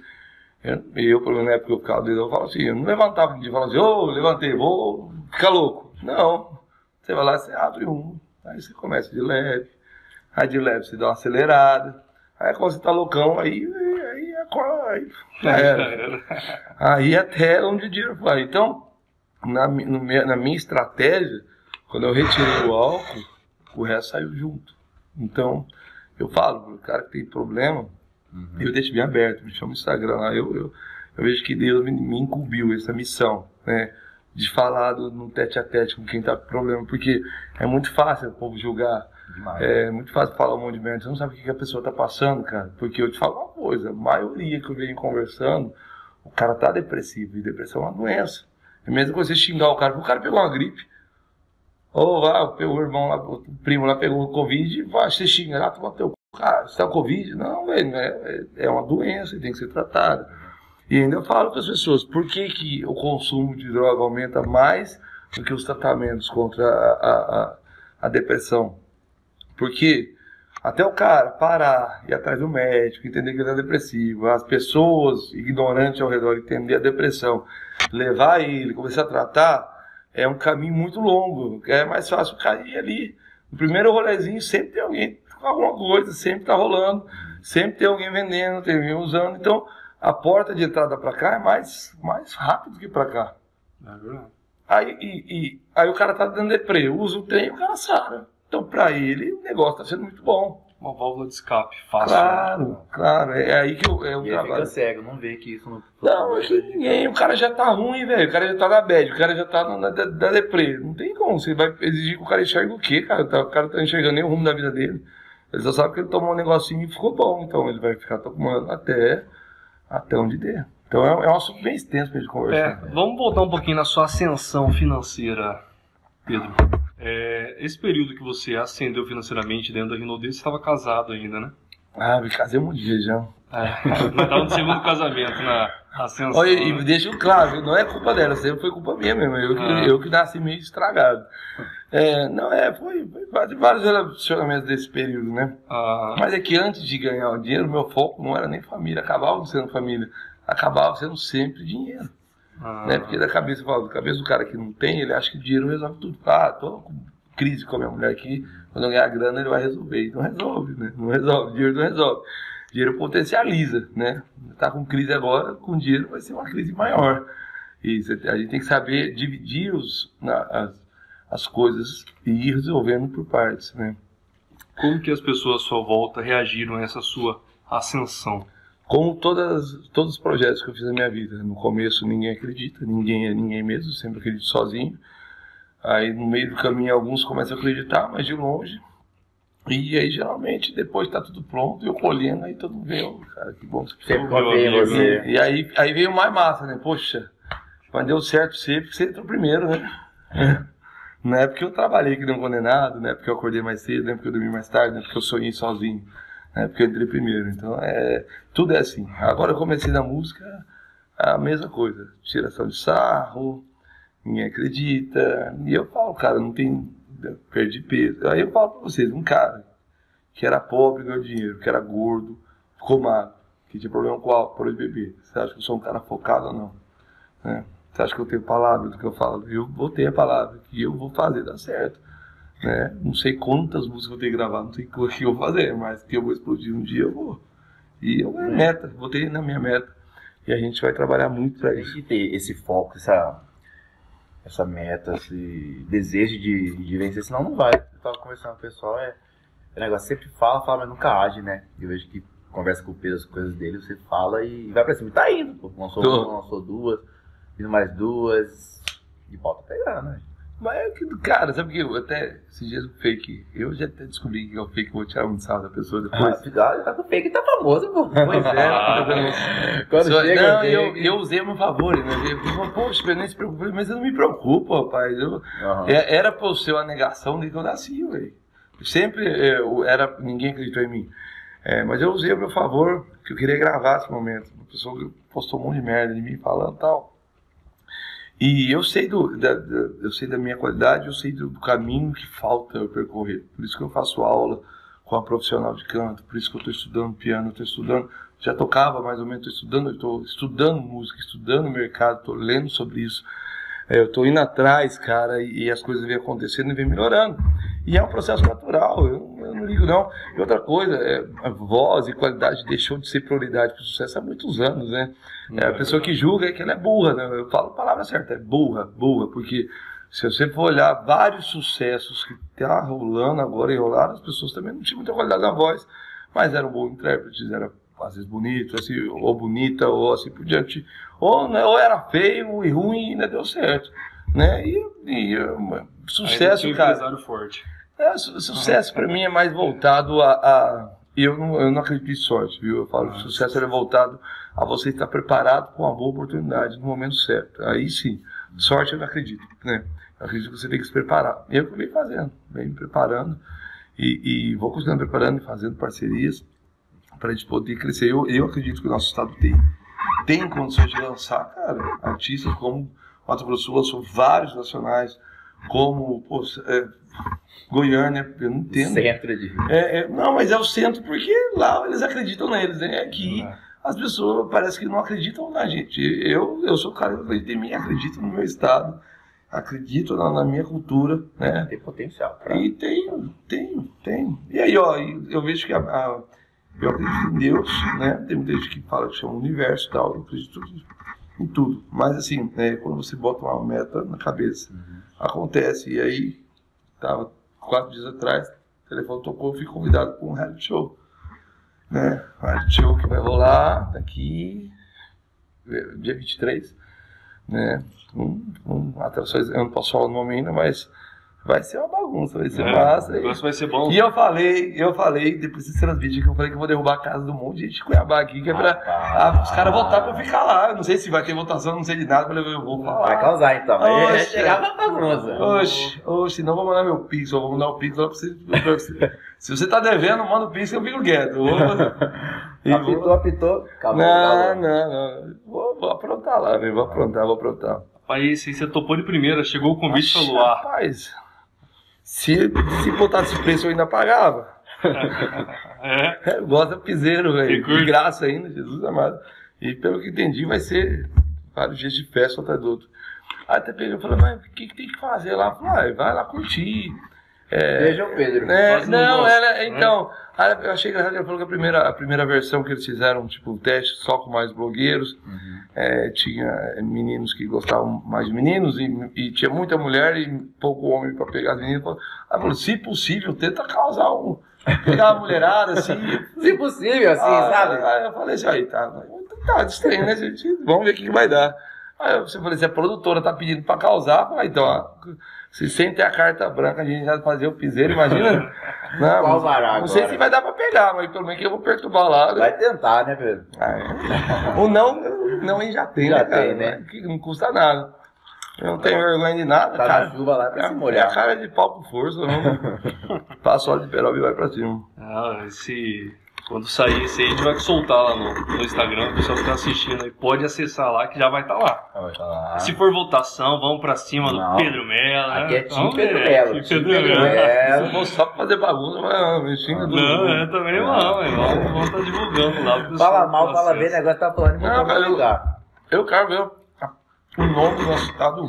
eu, eu, pelo menos na época que eu ficava doido, eu falo assim, eu não levantava de falar assim, ô, oh, levantei, vou ficar louco. Não. Você vai lá, você abre um, aí você começa de leve, aí de leve você dá uma acelerada, aí quando você tá loucão, aí, aí, aí, aí, aí até onde o dinheiro vai. Então, na, no, na minha estratégia, quando eu retirei o álcool, o resto saiu junto. Então, eu falo, o cara que tem problema, Uhum. Eu deixo bem aberto, me chama no Instagram lá. Eu, eu, eu vejo que Deus me, me incumbiu essa missão, né? De falar do, no tete a tete com quem tá com problema, porque é muito fácil o povo julgar. Demais. É muito fácil falar um monte de merda. Você não sabe o que que a pessoa tá passando, cara. Porque eu te falo uma coisa: a maioria que eu venho conversando, o cara tá depressivo. E depressão é uma doença. É mesma coisa você xingar o cara. O cara pegou uma gripe. Ou pegou o irmão lá, o primo lá pegou o Covid, vai, você xinga lá, toma teu cara, você tá com Covid? Não, velho, é, é uma doença e tem que ser tratada. E ainda falo para as pessoas, por que, que o consumo de droga aumenta mais do que os tratamentos contra a, a, a, a depressão? Porque até o cara parar, ir atrás do médico, entender que ele é depressivo, as pessoas ignorantes ao redor entender a depressão, levar ele, começar a tratar, é um caminho muito longo. É mais fácil cair ali. No primeiro rolezinho sempre tem alguém com alguma coisa, sempre tá rolando, sempre tem alguém vendendo, tem alguém usando. Então a porta de entrada para cá é mais, mais rápido que para cá. É verdade. Aí, e, e- aí o cara tá dando deprê, usa o trem e o cara sara. Então para ele o negócio tá sendo muito bom. Uma válvula de escape fácil. né? Claro, claro. É aí que eu, é o E ele fica trabalho. cego, não vê que isso não. Não, é que ninguém, o cara já tá ruim, velho. O cara já tá na bad, o cara já tá na, na, da deprê. Não tem como. Você vai exigir que o cara enxergue o quê, cara? Tá- O cara tá enxergando nem o rumo da vida dele. Ele só sabe que ele tomou um negocinho e ficou bom. Então ele vai ficar tomando até, até onde der. Então é, é um assunto bem extenso pra gente É, conversar. vamos voltar um pouquinho na sua ascensão financeira, Pedro. É, esse período que você ascendeu financeiramente dentro da Rinode, você estava casado ainda, né? Ah, me casei um dia já. É, *laughs* nós estávamos no segundo casamento na ascensão. Olha, e né? deixa claro, não é culpa dela, sempre foi culpa minha mesmo. Eu que, Ah. eu que nasci meio estragado. É, não, é, foi, foi vários- vários relacionamentos desse período, né? Ah, Mas é que antes de ganhar o dinheiro, meu foco não era nem família, acabava sendo família, acabava sendo sempre dinheiro. Ah, Né? Porque da cabeça, da cabeça do cara que não tem, ele acha que o dinheiro resolve tudo. Ah, tô com crise com a minha mulher aqui, quando eu ganhar grana ele vai resolver. E não resolve, né? Não resolve, dinheiro não resolve. Dinheiro potencializa, né? Tá com crise agora, com dinheiro vai ser uma crise maior. E a gente tem que saber dividir os, as, as coisas e ir resolvendo por partes, né? Como que as pessoas à sua volta reagiram a essa sua ascensão? Como todas, todos os projetos que eu fiz na minha vida. No começo ninguém acredita, ninguém é ninguém mesmo, sempre acredito sozinho. Aí no meio do caminho alguns começam a acreditar, mas de longe. E aí geralmente depois tá tudo pronto, eu colhendo, aí todo mundo vê, "Ô, cara, que bom que você Sempre confia em você. E aí, aí veio mais massa, né? Poxa, mas deu certo você, porque você entrou primeiro, né? Não é porque eu trabalhei que um condenado, não é porque eu acordei mais cedo, não é porque eu dormi mais tarde, não é porque eu sonhei sozinho, não é porque eu entrei primeiro. Então, é, tudo é assim. Agora eu comecei na música, a mesma coisa. Tiração de sarro, ninguém acredita. E eu falo, cara, não tem. Perdi peso. Aí eu falo pra vocês, um cara que era pobre ganhou dinheiro, que era gordo, ficou magro, que tinha problema com álcool, de beber. Você acha que eu sou um cara focado ou não? Né? Você acha que eu tenho palavra do que eu falo? Eu vou ter a palavra, que eu vou fazer dar certo. Né? Não sei quantas músicas eu vou ter que gravar, não sei o que eu vou fazer, mas que eu vou explodir um dia, eu vou. E eu é meta, vou ter na minha meta. E a gente vai trabalhar muito pra Tem isso. que ter esse foco, essa, essa meta, esse desejo de, de vencer, senão não vai. Eu tava conversando com o pessoal, é, é negócio, sempre fala, fala, mas nunca age, né? Eu vejo que conversa com o Pedro as coisas dele, você fala e vai pra cima. E tá indo, pô. Lançou uma, lançou duas, vindo mais duas, e volta pegando, né? Mas é cara, sabe que eu até esses dias o fake, eu já até descobri que é o fake, vou tirar um sarro da pessoa Ah, depois. cuidado, tá com fake, tá famoso, pô. Pois é, *laughs* Quando Só- chega não, eu, eu usei a meu favor, né? Eu falei, poxa, eu nem se preocupe, Eu falei, mas eu não me preocupo, rapaz. Eu, é- era pra eu ser uma negação desde que eu nasci, velho. Sempre é, eu era, ninguém acreditou em mim. É, mas eu usei a meu favor, que eu queria gravar esse momento. Uma pessoa postou um monte de merda de mim falando e tal. E eu sei, do, da, da- eu sei da minha qualidade, eu sei do, do caminho que falta eu percorrer. Por isso que eu faço aula com a profissional de canto, por isso que eu estou estudando piano, estou estudando, já tocava mais ou menos, estou estudando, estou estudando música, estudando mercado, estou lendo sobre isso. É, eu estou indo atrás, cara, e, e as coisas vêm acontecendo e vêm melhorando. E é um processo natural, eu, não ligo não. E outra coisa, é, a voz e qualidade deixou de ser prioridade para o sucesso há muitos anos, né? É, a pessoa que julga é que ela é burra, né? Eu falo a palavra certa, é burra, burra, porque se você for olhar vários sucessos que tá rolando agora e rolaram, as pessoas também não tinham muita qualidade na voz, mas eram bons intérpretes, eram às vezes bonito, assim, ou bonita, ou assim por diante. Ou, né, ou era feio e ruim e ainda deu certo. Né? E, e uh, sucesso, tinha um cara. empresário forte. É, su- sucesso pra mim é mais voltado a. a- eu, não, eu não acredito em sorte, viu? Eu falo que sucesso ele é voltado a você estar preparado com uma boa oportunidade no momento certo. Aí sim, sorte eu não acredito, né? Eu acredito que você tem que se preparar. E é o que eu venho fazendo, venho me preparando e, e vou continuar preparando e fazendo parcerias para a gente poder crescer. Eu, eu acredito que o nosso estado tem, tem condições de lançar, cara, artistas como Mato Grosso lançou vários nacionais, como pô, é, Goiânia, eu não entendo. Centro de. É, é, não, mas é o centro porque lá eles acreditam neles, né? Aqui as pessoas parece que não acreditam na gente. Eu, eu sou o cara que acredita em mim, acredito no meu estado, acredito na, na minha cultura, né? Tem potencial. Pra... E tenho, tenho, tenho. E aí, ó, eu vejo que a, a- eu acredito em Deus, né? Tem muita gente que fala que chama universo e tal, eu acredito em tudo. Mas assim, né, quando você bota uma meta na cabeça, acontece. E aí, tava quatro dias atrás, o telefone tocou, eu fui convidado para um reality show. Né? Um reality show que vai rolar daqui eh, dia 23. Né? Um, um, atrações, eu não posso falar o nome ainda, mas vai ser uma bagunça, vai ser É, massa. o E- negócio vai ser bom. e eu falei, eu falei, depois desse transmite que eu falei que eu vou derrubar a casa do monte de gente de Cuiabá aqui, que é pra ah, os caras votar pra eu ficar lá. Eu não sei se vai ter votação, não sei de nada, mas eu vou falar. Vai causar então. Aí vai Oxe. chegar pra bagunça. Oxe, oxe, não vou mandar meu pix, eu vou mandar o pix lá pra você. pra você. *laughs* Se você tá devendo, manda o pix que eu fico quieto. Vou- e vou- *laughs* Apitou, apitou. Acabou. Não, acabou. não, não. Vou, vou aprontar lá, velho. Vou aprontar, vou aprontar. Aí você topou de primeira, chegou o convite e Oxe, falou: ah, Rapaz, se, se botasse preço eu ainda pagava. *laughs* é, É, gosta piseiro, velho. De graça ainda, Jesus amado. E pelo que entendi, vai ser vários dias de festa atrás do outro. Aí até peguei e falei, mas o que, que tem que fazer lá? Falei, ah, vai lá curtir. É, Beijo, Pedro. é, não né? Então, aí eu achei engraçado que ele falou que a primeira, a primeira versão que eles fizeram, tipo, o teste só com mais blogueiros, é, tinha meninos que gostavam mais de meninos e, e tinha muita mulher e pouco homem pra pegar as meninas. Aí falou, se possível, tenta causar um. Pegar uma mulherada assim. *laughs* Se possível, assim, Ah, sabe? Aí eu falei assim, aí tá, tá estranho, né, gente? Vamos ver o que, que vai dar. Aí você falou, se a produtora tá pedindo pra causar, eu falei, então, ó, se sem ter a carta branca, a gente já fazer o piseiro, imagina. *laughs* Não, Qual vará não sei agora? se vai dar pra pegar, mas pelo menos que eu vou perturbar lá. né? Vai tentar, né, Pedro? Ah, é. O não, não aí já tem, Já né, cara? tem, né? Que não custa nada. Eu não tenho vergonha de nada, Tá cara. na chuva lá pra se É a molhar. cara de pau com força, não. *laughs* Passa óleo de peroba e vai pra cima. ah, esse. Quando sair esse aí, a gente vai soltar lá no, no Instagram, o pessoal que tá assistindo aí pode acessar lá que já vai estar lá. Vai falar. Se for votação, vamos pra cima do Não. Pedro Melo. né? Aqui é Tim Pedro Melo. Pedro Melo. For só pra fazer bagunça, mas me xinga tudo. Não, é também não, é, vamos vamos estar divulgando lá. pro pessoal Fala mal, ter fala bem, o negócio tá falando Não, eu- lugar. Eu quero ver o nome do nosso estado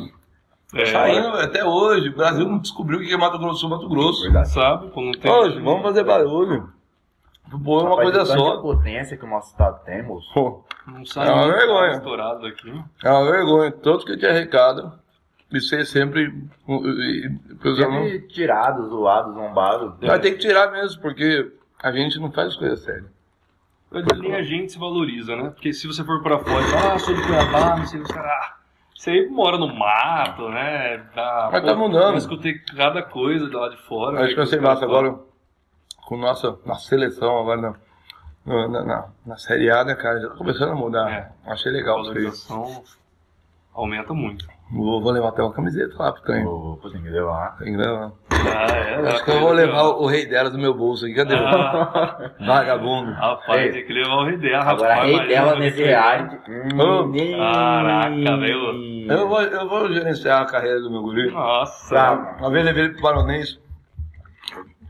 É, saindo até hoje. O Brasil não descobriu o que é Mato Grosso do Mato Grosso. Verdade. sabe? Hoje, vamos fazer barulho. Pô, é uma Rapaz, coisa só. potência que o nosso estado tem, moço. Pô, Não sai É uma vergonha. estourado daqui. é uma vergonha. Todos que eu tinha recado, e ser sempre. eu. Sempre tirado, zoado, zombado. Vai ter que tirar mesmo, porque a gente não faz coisa séria. Nem a gente se valoriza, né? Porque se você for pra fora e falar, ah, sou de Cuiabá, não sei o que. Ah, você aí mora no mato, né? Dá, Mas tá mudando. Eu escutei cada coisa de lá de fora. Acho que vai ser massa agora com nossa, nossa seleção agora na, na, na, na- Série A, né, cara? Já tá começando a mudar. É. Achei A legal isso aí. valorização aumenta muito. Vou, vou levar até uma camiseta lá pro Canho. Opa, tem que levar. Tem que levar. Ah, é? Acho que eu vou levar o, o rei delas no meu bolso aqui. Cadê? Ah, *laughs* Vagabundo. rapaz, Ei. tem que levar o rei dela. Agora, rapaz, rei dela nesse reality. Menino. caraca, velho. Eu vou, eu vou gerenciar a carreira do meu guri. Nossa. Tá. Uma vez eu levei ele pro Baronês.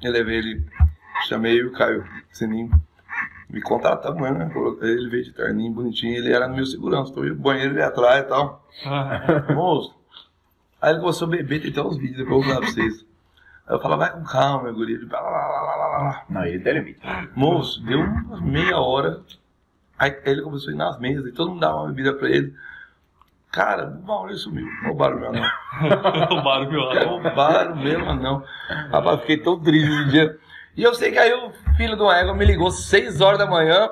Eu levei ele, chamei o Caio Sininho. Me contratamos mesmo, né? Ele veio de terninho, bonitinho. Ele era meu segurança. Tô no banheiro ali atrás e tal. Moço. Aí ele começou a beber, tem até uns vídeos, depois eu vou mandar pra vocês. Aí eu falava, vai com calma, meu guri. Ele, blá, blá, blá, blá, blá, blá. Não, ele tem limite. Moço, deu umas meia hora. Aí ele começou a ir nas mesas e todo mundo dava uma bebida pra ele. Cara, o Maurício sumiu. Roubaram meu anão. *laughs* Roubaram meu anão. Roubaram meu anão. Rapaz, fiquei tão triste esse dia. E eu sei que aí o filho do égua me ligou 6 horas da manhã.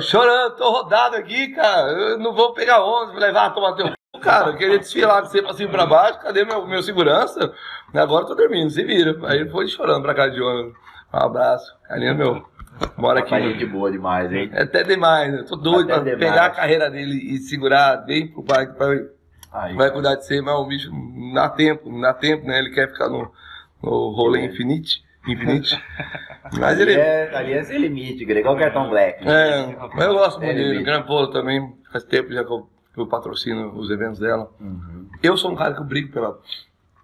Chorando, tô rodado aqui, cara. Eu não vou pegar ônibus, vou levar, tomar teu. Cara, eu queria desfilar de você pra cima e pra baixo. Cadê meu, meu segurança? Agora eu tô dormindo, se vira. Aí ele foi chorando pra cá de ônibus. Um abraço. Carinha meu. Mora aqui. Gente boa demais, hein? É até demais, né? Tô doido Até pra demais. pegar a carreira dele e segurar bem pro pai, que vai, Aí, vai cuidar de você, mas o bicho não dá tempo, não dá tempo, né? Ele quer ficar no, no rolê infinite. Infinite. *laughs* Mas ali, ele. é, ali é sem limite, Greg. Igual o cartão black. É, mas eu gosto muito É, dele. ele- Gran Polo também, faz tempo já que eu, que eu patrocino os eventos dela. Uhum. Eu sou um cara que eu brigo pela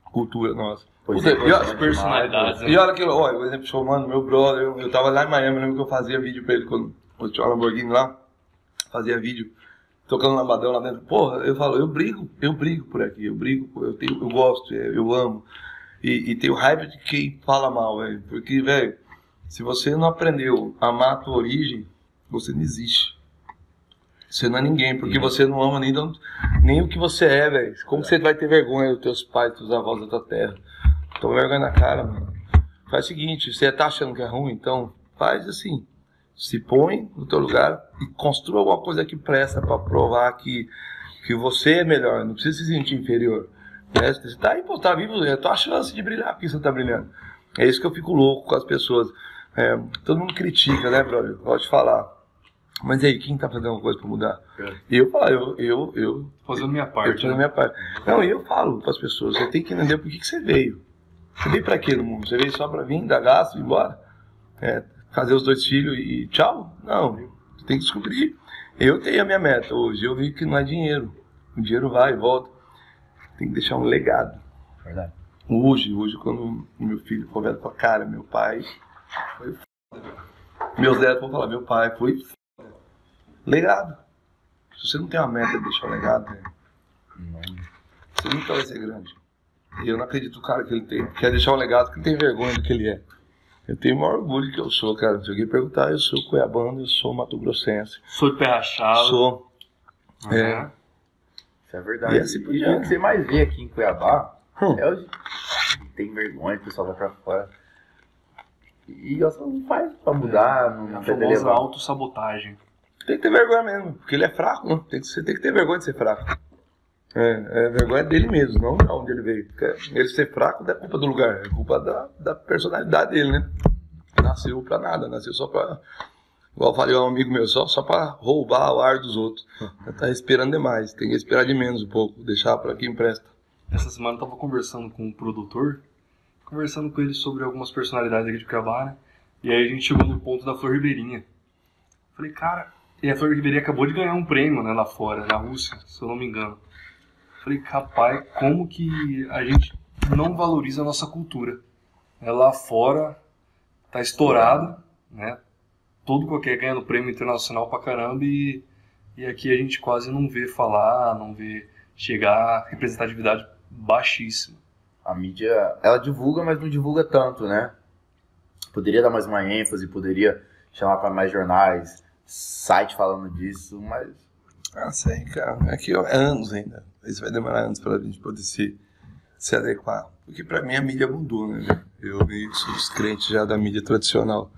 cultura nossa. Pois é, e, olha- é. Personalidades. né? e olha que, olha, por exemplo, chamando meu brother, eu, eu tava lá em Miami, eu lembro que eu fazia vídeo pra ele quando eu tinha uma Lamborghini lá, fazia vídeo, tocando lambadão lá dentro. Porra, eu falo, eu brigo, eu brigo por aqui, eu brigo, eu, tenho, eu gosto, é, eu amo. E, e tenho raiva de quem fala mal, velho. Porque, velho, se você não aprendeu a amar a tua origem, você não existe. Você não é ninguém, porque você não ama nem, nem o que você é, velho. Como você vai ter vergonha dos teus pais, dos avós da tua terra? Toma vergonha na cara, mano. Faz o seguinte, você tá achando que é ruim, então faz assim. Se põe no teu lugar e construa alguma coisa que presta pra provar que, que você é melhor. Não precisa se sentir inferior. Né? Você tá aí, pô, tá vivo, é a tua chance de brilhar, porque você tá brilhando. É isso que eu fico louco com as pessoas. É, todo mundo critica, né, brother? Pode falar. Mas aí, quem tá fazendo alguma coisa pra mudar? Eu falo, eu, eu, eu, Fazendo minha eu parte. tô na né? minha parte. Não, eu falo para as pessoas, você tem que entender por que, que você veio. Você veio para quê no mundo? Você veio só para vir, dar gasto, ir embora? É, fazer os dois filhos e tchau? Não, você tem que descobrir. Eu tenho a minha meta hoje, eu vi que não é dinheiro. O dinheiro vai e volta. Tem que deixar um legado. Verdade. Hoje, hoje, quando o meu filho for velho, fala, cara, meu pai foi foda. Meus netos vão falar, meu pai foi foda. Legado. Se você não tem uma meta de deixar um legado, né, você nunca vai ser grande. E eu não acredito cara que ele tem, quer deixar um legado que ele tem vergonha do que ele é. Eu tenho o maior orgulho que eu sou, cara. Se alguém perguntar, eu sou cuiabano, eu sou mato-grossense. Sou de pé rachado. Sou. Uhum. É. Isso é verdade. E assim por e diante. o que você mais vê aqui em Cuiabá Hum. é o tem vergonha, o pessoal vai pra fora. E você não faz pra mudar, não A tenta famosa levar. autossabotagem. Tem que ter vergonha mesmo, porque ele é fraco, né? Tem que, você tem que ter vergonha de ser fraco. É, é vergonha dele mesmo, não de onde ele veio. Porque Ele ser fraco não é culpa do lugar, é culpa da, da personalidade dele, né? Nasceu pra nada, nasceu só pra. Igual eu falei um amigo meu, só, só pra roubar o ar dos outros. *laughs* Tá respirando demais, tem que respirar de menos um pouco, deixar pra quem presta. Essa semana eu tava conversando com um produtor, conversando com ele sobre algumas personalidades aqui de Cuiabá, né? E aí a gente chegou no ponto da Flor Ribeirinha. Falei, cara, e a Flor Ribeirinha acabou de ganhar um prêmio, né, lá fora, na Rússia, se eu não me engano. Falei, rapaz, como que a gente não valoriza a nossa cultura? É, lá fora tá estourado, né? Todo qualquer ganhando prêmio internacional pra caramba e, e aqui a gente quase não vê falar, não vê chegar, representatividade baixíssima. A mídia, ela divulga, mas não divulga tanto, né? Poderia dar mais uma ênfase, poderia chamar pra mais jornais, site falando disso, mas Ah, sei, cara. É que ó, é anos ainda. Isso vai demorar anos pra gente poder se, se adequar. Porque pra mim a mídia mudou, né? Eu meio que sou descrente já da mídia tradicional.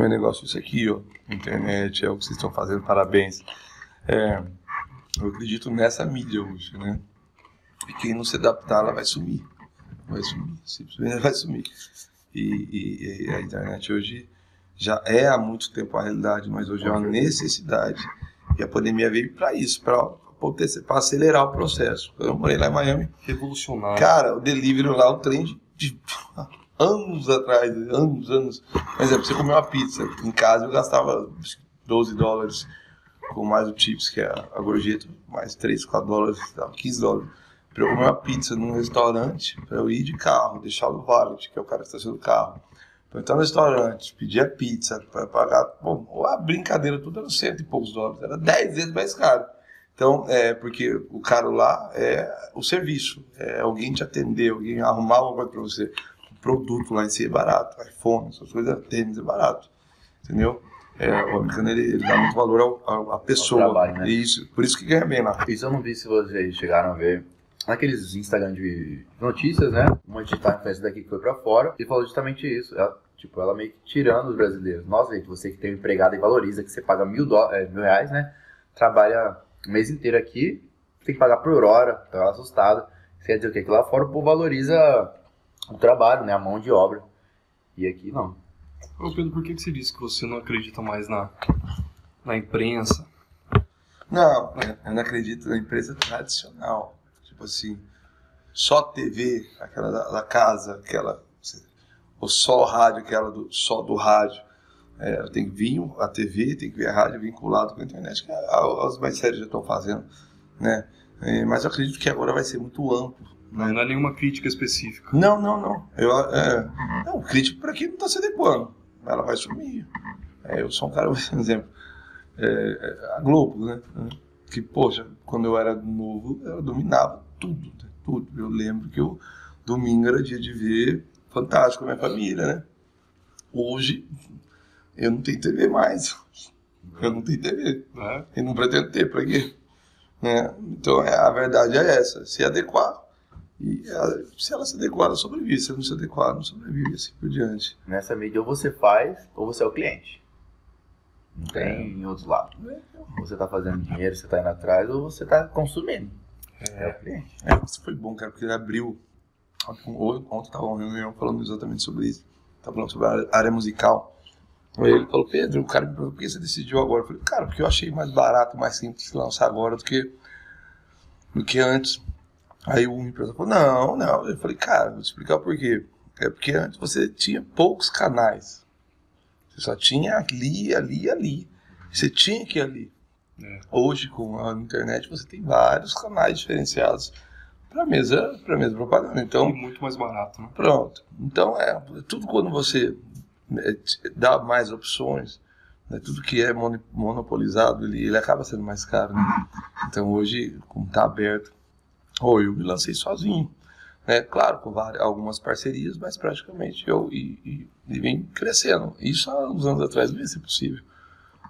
Meu negócio é isso aqui, ó. Internet, é o que vocês estão fazendo, parabéns. É, eu acredito nessa mídia hoje, né? E quem não se adaptar, ela vai sumir. Vai sumir. Simplesmente *laughs* vai sumir. E, e- e a internet hoje já é há muito tempo a realidade, mas hoje é uma necessidade. E a pandemia veio para isso, para acelerar o processo. Eu morei lá em Miami. Revolucionário. Cara, o delivery lá, o trem de, de anos atrás, anos, anos. Por exemplo, você comer uma pizza em casa, eu gastava 12 dólares com mais o chips, que é a gorjeta, mais 3, 4 dólares, dava 15 dólares. Pra eu comer uma pizza num restaurante, pra eu ir de carro, deixar no valet, que é o cara que estaciona o carro. Pra entrar no restaurante, pedir a pizza, pra pagar, bom, a brincadeira tudo era cento e poucos dólares, era 10 vezes mais caro. Então, é porque o caro lá é o serviço, é alguém te atender, alguém arrumar uma coisa pra você. Produto lá em si é barato, iPhone, essas coisas, tênis é barato, entendeu? É, o americano ele, ele dá muito valor ao, ao- à pessoa. trabalho, né? Isso, por isso que ganha bem lá. Isso eu não vi se vocês chegaram a ver. Naqueles Instagram de notícias, né? Uma digital influencer daqui que foi pra fora e falou justamente isso. Ela tipo, ela meio que tirando os brasileiros. Nossa, gente, você que tem um empregado e valoriza, que você paga mil, dó- é, mil reais, né? Trabalha o mês inteiro aqui, tem que pagar por hora, assustada. Isso quer dizer o quê? Que lá fora o povo valoriza o trabalho, né? A mão de obra. E aqui não. Ô Pedro, por que, que você disse que você não acredita mais na, na imprensa? Não, eu não acredito na empresa tradicional. Tipo assim, só TV, aquela da, da casa, aquela. Ou só rádio, aquela do, só do rádio. É, tem que vir a TV, tem que vir a rádio vinculado com a internet, que a- as mais sérias já estão fazendo. Né? É, mas eu acredito que agora vai ser muito amplo. Não, não é nenhuma crítica específica. Não, não, não. Eu, é, não, crítico para quem não está se adequando. Ela vai sumir. É, eu sou um cara, *laughs* por exemplo, é, é, a Globo, né? Que, poxa, quando eu era novo, eu dominava tudo, né? tudo. Eu lembro que o domingo era dia de ver Fantástico com a minha família, né? Hoje, eu não tenho TV mais. Eu não tenho TV. Né? E não pretendo ter, pra quê? Né? Então é, a verdade é essa, se adequar. E ela- se ela se adequar, ela sobrevive. Se ela não se adequar, não sobrevive, assim por diante. Nessa mídia ou você faz ou você é o cliente. Não tem em outros lados. Você tá fazendo dinheiro, você tá indo atrás ou você tá consumindo. É, o cliente. É, isso foi bom, cara, porque ele abriu. Ontem ontem eu tava uma reunião falando exatamente sobre isso. Tava falando sobre a área- área musical. Aí ele falou, Pedro, o cara me perguntou, por que você decidiu agora? Eu falei, cara, porque eu achei mais barato, mais simples lançar agora do que, do que antes. Aí o empresário falou, não, não. Eu falei, cara, vou te explicar por quê. É porque antes você tinha poucos canais. Você só tinha ali, ali, ali. Você tinha que ir ali. É. Hoje, com a internet, você tem vários canais diferenciados para mesa, para mesa propaganda. E Então, muito mais barato, né? pronto. Então, é tudo quando você te- dá mais opções, né, tudo que é mono- monopolizado, ele, ele acaba sendo mais caro. né? Então, hoje, como está aberto, ou eu me lancei sozinho. Né? Claro, com várias, algumas parcerias, mas praticamente eu e, e, e vem crescendo. Isso há uns anos atrás não ia ser possível.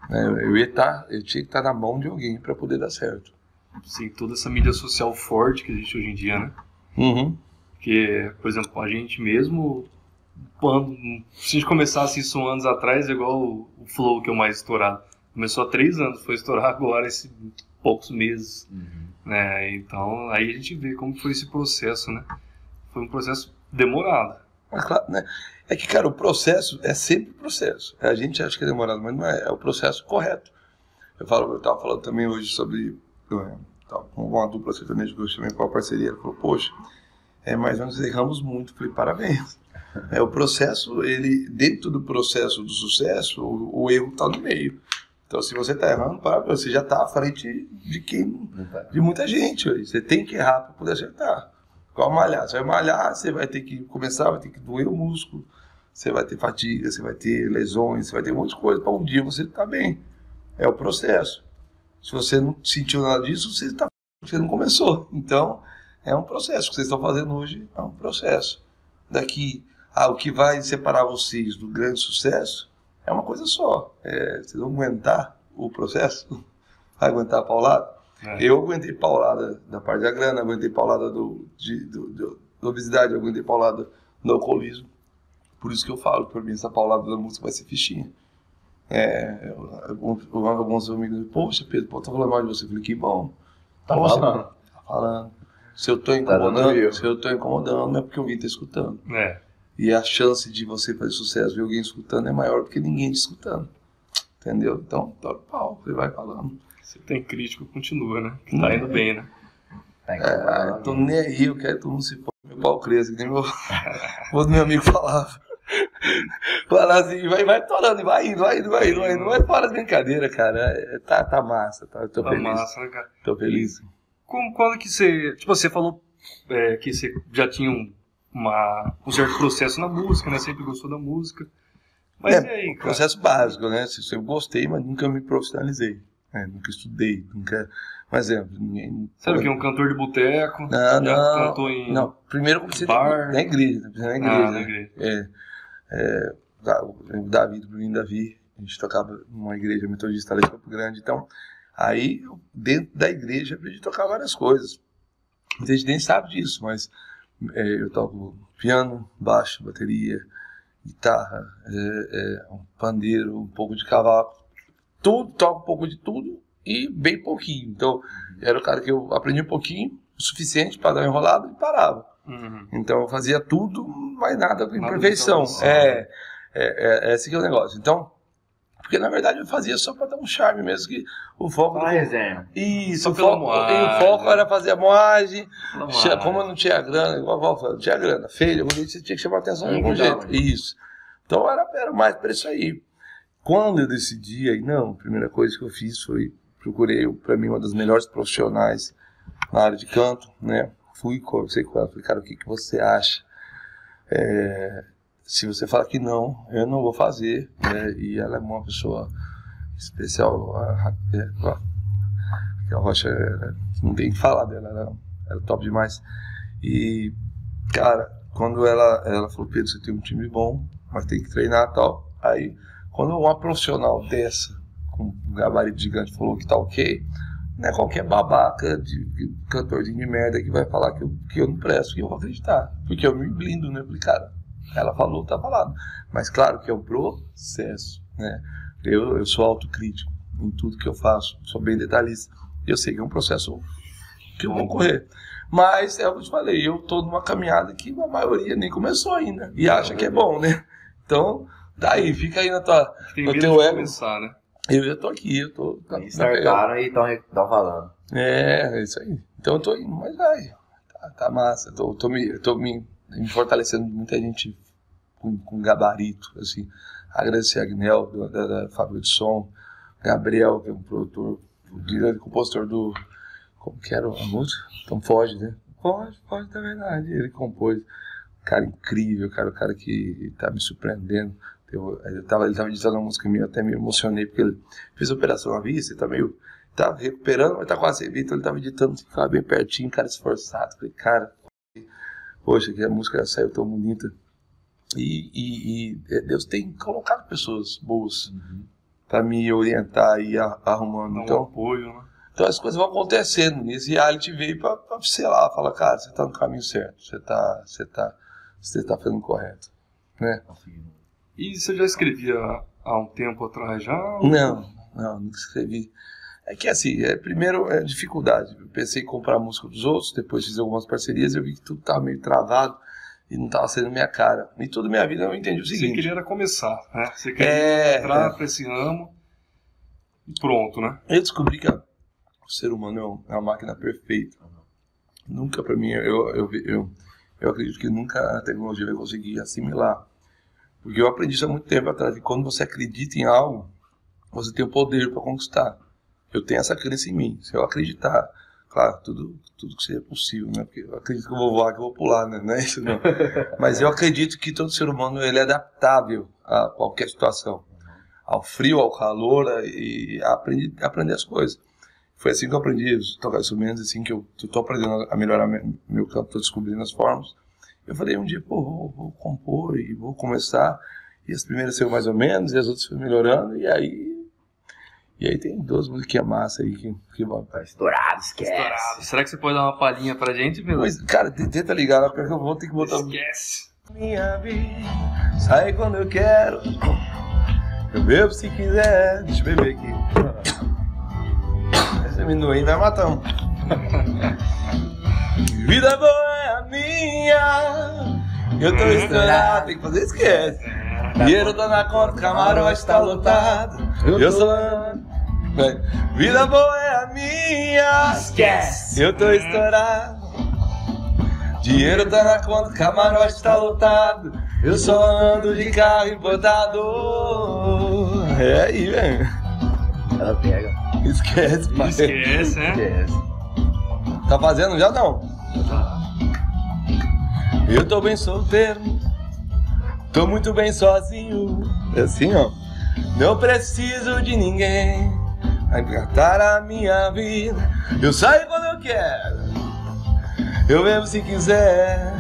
né? Eu ia estar, eu tinha que estar na mão de alguém para poder dar certo. Sim, toda essa mídia social forte que existe hoje em dia, né? Uhum. Porque, por exemplo, a gente mesmo, quando, se a gente começasse isso anos atrás, é igual o, o Flow que é o mais estourado. Começou há três anos, foi estourar *laughs* agora esses poucos meses. Né? Então, aí a gente vê como foi esse processo, né? Foi um processo demorado. Mas claro, né? É que, cara, o processo é sempre processo. A gente acha que é demorado, mas não é. É o processo correto. Eu falo, eu estava falando também hoje sobre. Eu, tava com uma dupla sertaneja que eu chamei para uma parceria. Ela falou, poxa, é, mas nós erramos muito. Eu falei, parabéns. *laughs* É o processo, ele, dentro do processo do sucesso, o, o erro está no meio. Então, se você está errando, parabéns, você já está à frente de quem tá. de muita gente. Você tem que errar para poder acertar. Igual malhar. Você vai malhar, você vai ter que começar, vai ter que doer o músculo. Você vai ter fadiga, você vai ter lesões, você vai ter um monte de coisa para um dia você estar bem. É o processo. Se você não sentiu nada disso, você, tá, você não começou. Então, é um processo. O que vocês estão fazendo hoje é um processo. Daqui, ah, o que vai separar vocês do grande sucesso é uma coisa só. É, vocês vão aguentar o processo? *laughs* Vai aguentar a paulada? né? Eu aguentei paulada da parte da grana, aguentei paulada do, de, do, do- da obesidade, aguentei paulada do alcoolismo. Por isso que eu falo, que pra mim essa paulada da música vai ser fichinha. É, eu- alguns, alguns amigos dizem, poxa Pedro, pô, tô falando mal de você. Eu falei, que bom. Tá Poxa, falando. Tá falando. Se eu tô Tá dando incomodando, view. se eu tô incomodando, não é porque alguém tá escutando. É. E a chance de você fazer sucesso e alguém escutando é maior do que ninguém te escutando. Entendeu? Então, toca o pau, você vai falando. Se tem crítico, continua, né? Que tá indo bem, né? Tá É, incomodado. tô nem aí, eu quero que todo mundo se pôr meu pau cresça, que nem meu, *laughs* o meu amigo falava. Falava assim, vai, vai torando, vai indo, vai indo, vai indo, vai indo. Mas para as brincadeiras, cara. É, tá, tá massa, tá, tô Tá feliz. massa, né, cara? Tô feliz. Como, quando que você. Tipo, você falou é, que você já tinha um, uma, um certo processo na música, né? Sempre gostou da música. Mas É, e aí, cara? Processo básico, né? Eu gostei, mas nunca me profissionalizei. né? Nunca estudei, nunca. Por exemplo, ninguém. Sabe que? Um cantor de boteco? Não, não. cantou em. Não, primeiro comecei Bar. na igreja, né? na igreja. Ah, né? na igreja. É, é, o Davi, do Bruninho Davi, a gente tocava numa igreja metodista lá de Campo Grande. Então, aí, dentro da igreja, aprendi a tocar várias coisas. Muita gente nem sabe disso, mas é, eu toco piano, baixo, bateria, guitarra, é, é, um pandeiro, um pouco de cavalo, tudo, toco um pouco de tudo e bem pouquinho. Então, era o cara que eu aprendi um pouquinho, o suficiente para dar uma enrolada e parava. Uhum. Então eu fazia tudo, mas nada com Nada de perfeição. perfeição. É, é, é, esse que é o negócio. Então, porque na verdade eu fazia só para dar um charme mesmo, que o foco. Fala resenha. Isso, Só o foco, moagem. e o foco era fazer a moagem. Tinha-. Como eu não tinha grana, igual a Val falou, não tinha grana, feio, você tinha que chamar atenção de algum jeito. Isso. Então era, era mais para isso aí. Quando eu decidi aí, não, a primeira coisa que eu fiz foi procurei, para mim, uma das melhores profissionais na área de canto, né? Fui, conversei com ela, falei, cara, o que, que você acha? É, se você falar que não, eu não vou fazer, né? E ela é uma pessoa especial, a, Ra- é, a Rocha, é, não tem que falar dela, ela, ela é top demais. E, cara, quando ela, ela falou, Pedro, você tem um time bom, mas tem que treinar e tal. Aí, quando uma profissional dessa, com um gabarito gigante, falou que tá ok, não é qualquer babaca de, de cantorzinho de merda que vai falar que eu, que eu não presto, que eu vou acreditar. Porque eu me blindo, né? Eu falei, cara, ela falou, tá falado. Mas claro que é um processo, né? Eu, eu sou autocrítico em tudo que eu faço, sou bem detalhista. Eu sei que é um processo que eu vou correr. Mas é o que eu te falei, eu tô numa caminhada que a maioria nem começou ainda. E acha que é bom, né? Então, daí, fica aí na tua. Tem no teu de ego. começar, né? Eu já tô aqui, eu tô. pegada. Startaram e estão falando. É, é isso aí. Então eu tô indo, mas vai. Tá, tá massa. Tô, tô, me, tô me, me fortalecendo muita gente com, com gabarito, assim. Agradecer a Agnel, do- da, da Fábrica de Som, Gabriel, que é um produtor, grande compositor do. Como que era a música? Então foge, né? Foge, foge da verdade. Ele compôs. Cara incrível, cara, o cara que tá me surpreendendo. Eu, eu tava, ele tava editando uma música minha, eu até me emocionei, porque ele fez operação na vista, ele tá meio tá recuperando, mas tá quase vindo, então ele tava editando, ficava bem pertinho, cara esforçado. Falei, cara, poxa, que a música saiu tão bonita. E, e- e, é, Deus tem colocado pessoas boas pra me orientar e arrumando. Dá um Então, apoio, né? então as coisas vão acontecendo. E esse reality veio pra sei lá, falar, cara, você tá no caminho certo, você tá, você tá, você tá fazendo correto. Né? E você já escrevia há um tempo atrás já? Não, não, nunca escrevi. É que assim, é, primeiro é dificuldade. Eu pensei em comprar a música dos outros, depois fiz algumas parcerias e eu vi que tudo tava meio travado e não tava sendo minha cara. E toda minha vida eu entendi o Você seguinte. queria era começar, né? Você queria É, entrar pra esse ramo e pronto, né? Eu descobri que o ser humano é é uma máquina perfeita. Nunca, pra mim, eu, eu, eu, eu acredito que nunca a tecnologia vai conseguir assimilar. Porque eu aprendi isso há muito tempo atrás, que quando você acredita em algo, você tem o poder para conquistar. Eu tenho essa crença em mim. Se eu acreditar, claro, tudo, tudo que seja possível, né? Porque eu acredito que eu vou voar, que eu vou pular, né? Não é isso, não. *laughs* Mas eu acredito que todo ser humano ele é adaptável a qualquer situação. Ao frio, ao calor, e aprender, aprender as coisas. Foi assim que eu aprendi a tocar instrumentos, assim que eu estou aprendendo a melhorar me- meu campo, estou descobrindo as formas. Eu falei um dia, pô, vou, vou compor e vou começar. E as primeiras saiu mais ou menos, e as outras foram melhorando, e aí. E aí tem duas musiquinhas massa aí que, que vão. Tá estourado, esquece. Estourado. Será que você pode dar uma palhinha pra gente, Pedro? Mas, cara, tenta ligar lá, porque eu vou ter que botar. Esquece. Minha vida, sai quando eu quero. Eu bebo se quiser. Deixa eu beber aqui. Esse amendoim vai matar um. *laughs* Vida boa é a minha. Eu tô estourado, tem que fazer esquece. Dinheiro tá na conta, camarão está lotado. Eu sou. Vida boa é a minha. Esquece. Eu tô estourado. Dinheiro tá na conta, camarote está lotado. Eu só ando de carro importado. É aí, velho. Ela pega. Esquece, pai. Esquece, né? Esquece. Tá fazendo já não? Eu tô bem solteiro. Tô muito bem sozinho. É assim, ó. Não preciso de ninguém. Vai engatar a minha vida. Eu saio quando eu quero. Eu bebo se quiser.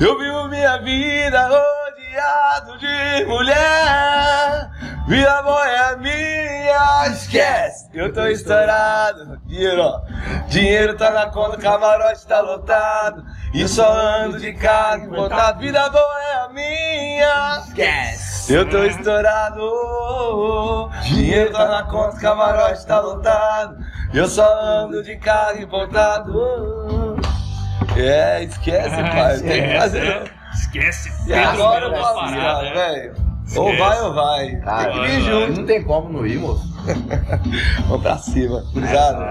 Eu vivo minha vida rodeado de mulher. Vida boa é minha, esquece. Eu tô estourado. Dinheiro, ó. Dinheiro tá na conta, camarote tá lotado. E só ando de carro importado. Vida boa é a minha, esquece. Eu tô estourado. Dinheiro tá na conta, camarote tá lotado. Eu só ando de carro importado. É, esquece, pai. Tem que fazer. Esquece. E agora eu Melo, virar, né? velho. Ou vai ou vai. Cara, Tem que vir junto. não tem como não ir, moço. *laughs* Vamos pra cima. Obrigado.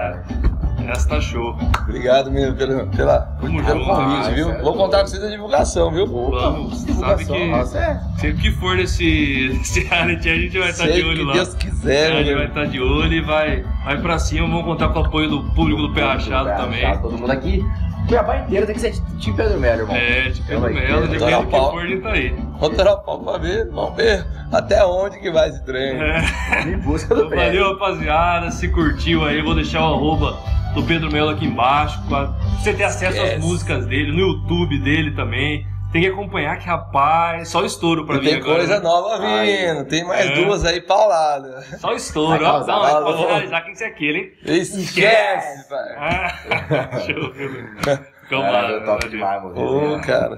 Essa tá show. Obrigado mesmo pelo, pela, Tamo pelo convite, viu? é. Vou contar com vocês a divulgação, viu? Vamos, sabe Divulgação, que nossa, é. sempre que for nesse, nesse reality a gente vai estar de Sei olho que lá. Deus quiser, a gente meu. vai estar de olho e vai, vai pra cima. Vamos contar com o apoio do público do Pé Rachado também. Todo mundo aqui. Cuiabá inteiro tem que ser time Pedro Melo, irmão. É, de Pedro Melo, depende do que for, tá aí. Vamos torar o pau pra ver, vamos ver até onde que vai esse trem. É. Em busca do Então, valeu, rapaziada. Se curtiu aí, eu vou deixar o arroba do Pedro Melo aqui embaixo. Pra você ter acesso às músicas dele, no YouTube dele também. Tem que acompanhar que, rapaz, só estouro pra E mim tem agora. coisa né? nova vindo, tem mais É. duas aí pauladas. Só estouro, ó. Não, causar. finalizar, quem que é aquele, hein? Esquece, pai. Ah, *laughs* show. Ficou *laughs* Cara, massa, top demais, moço. Ô, cara.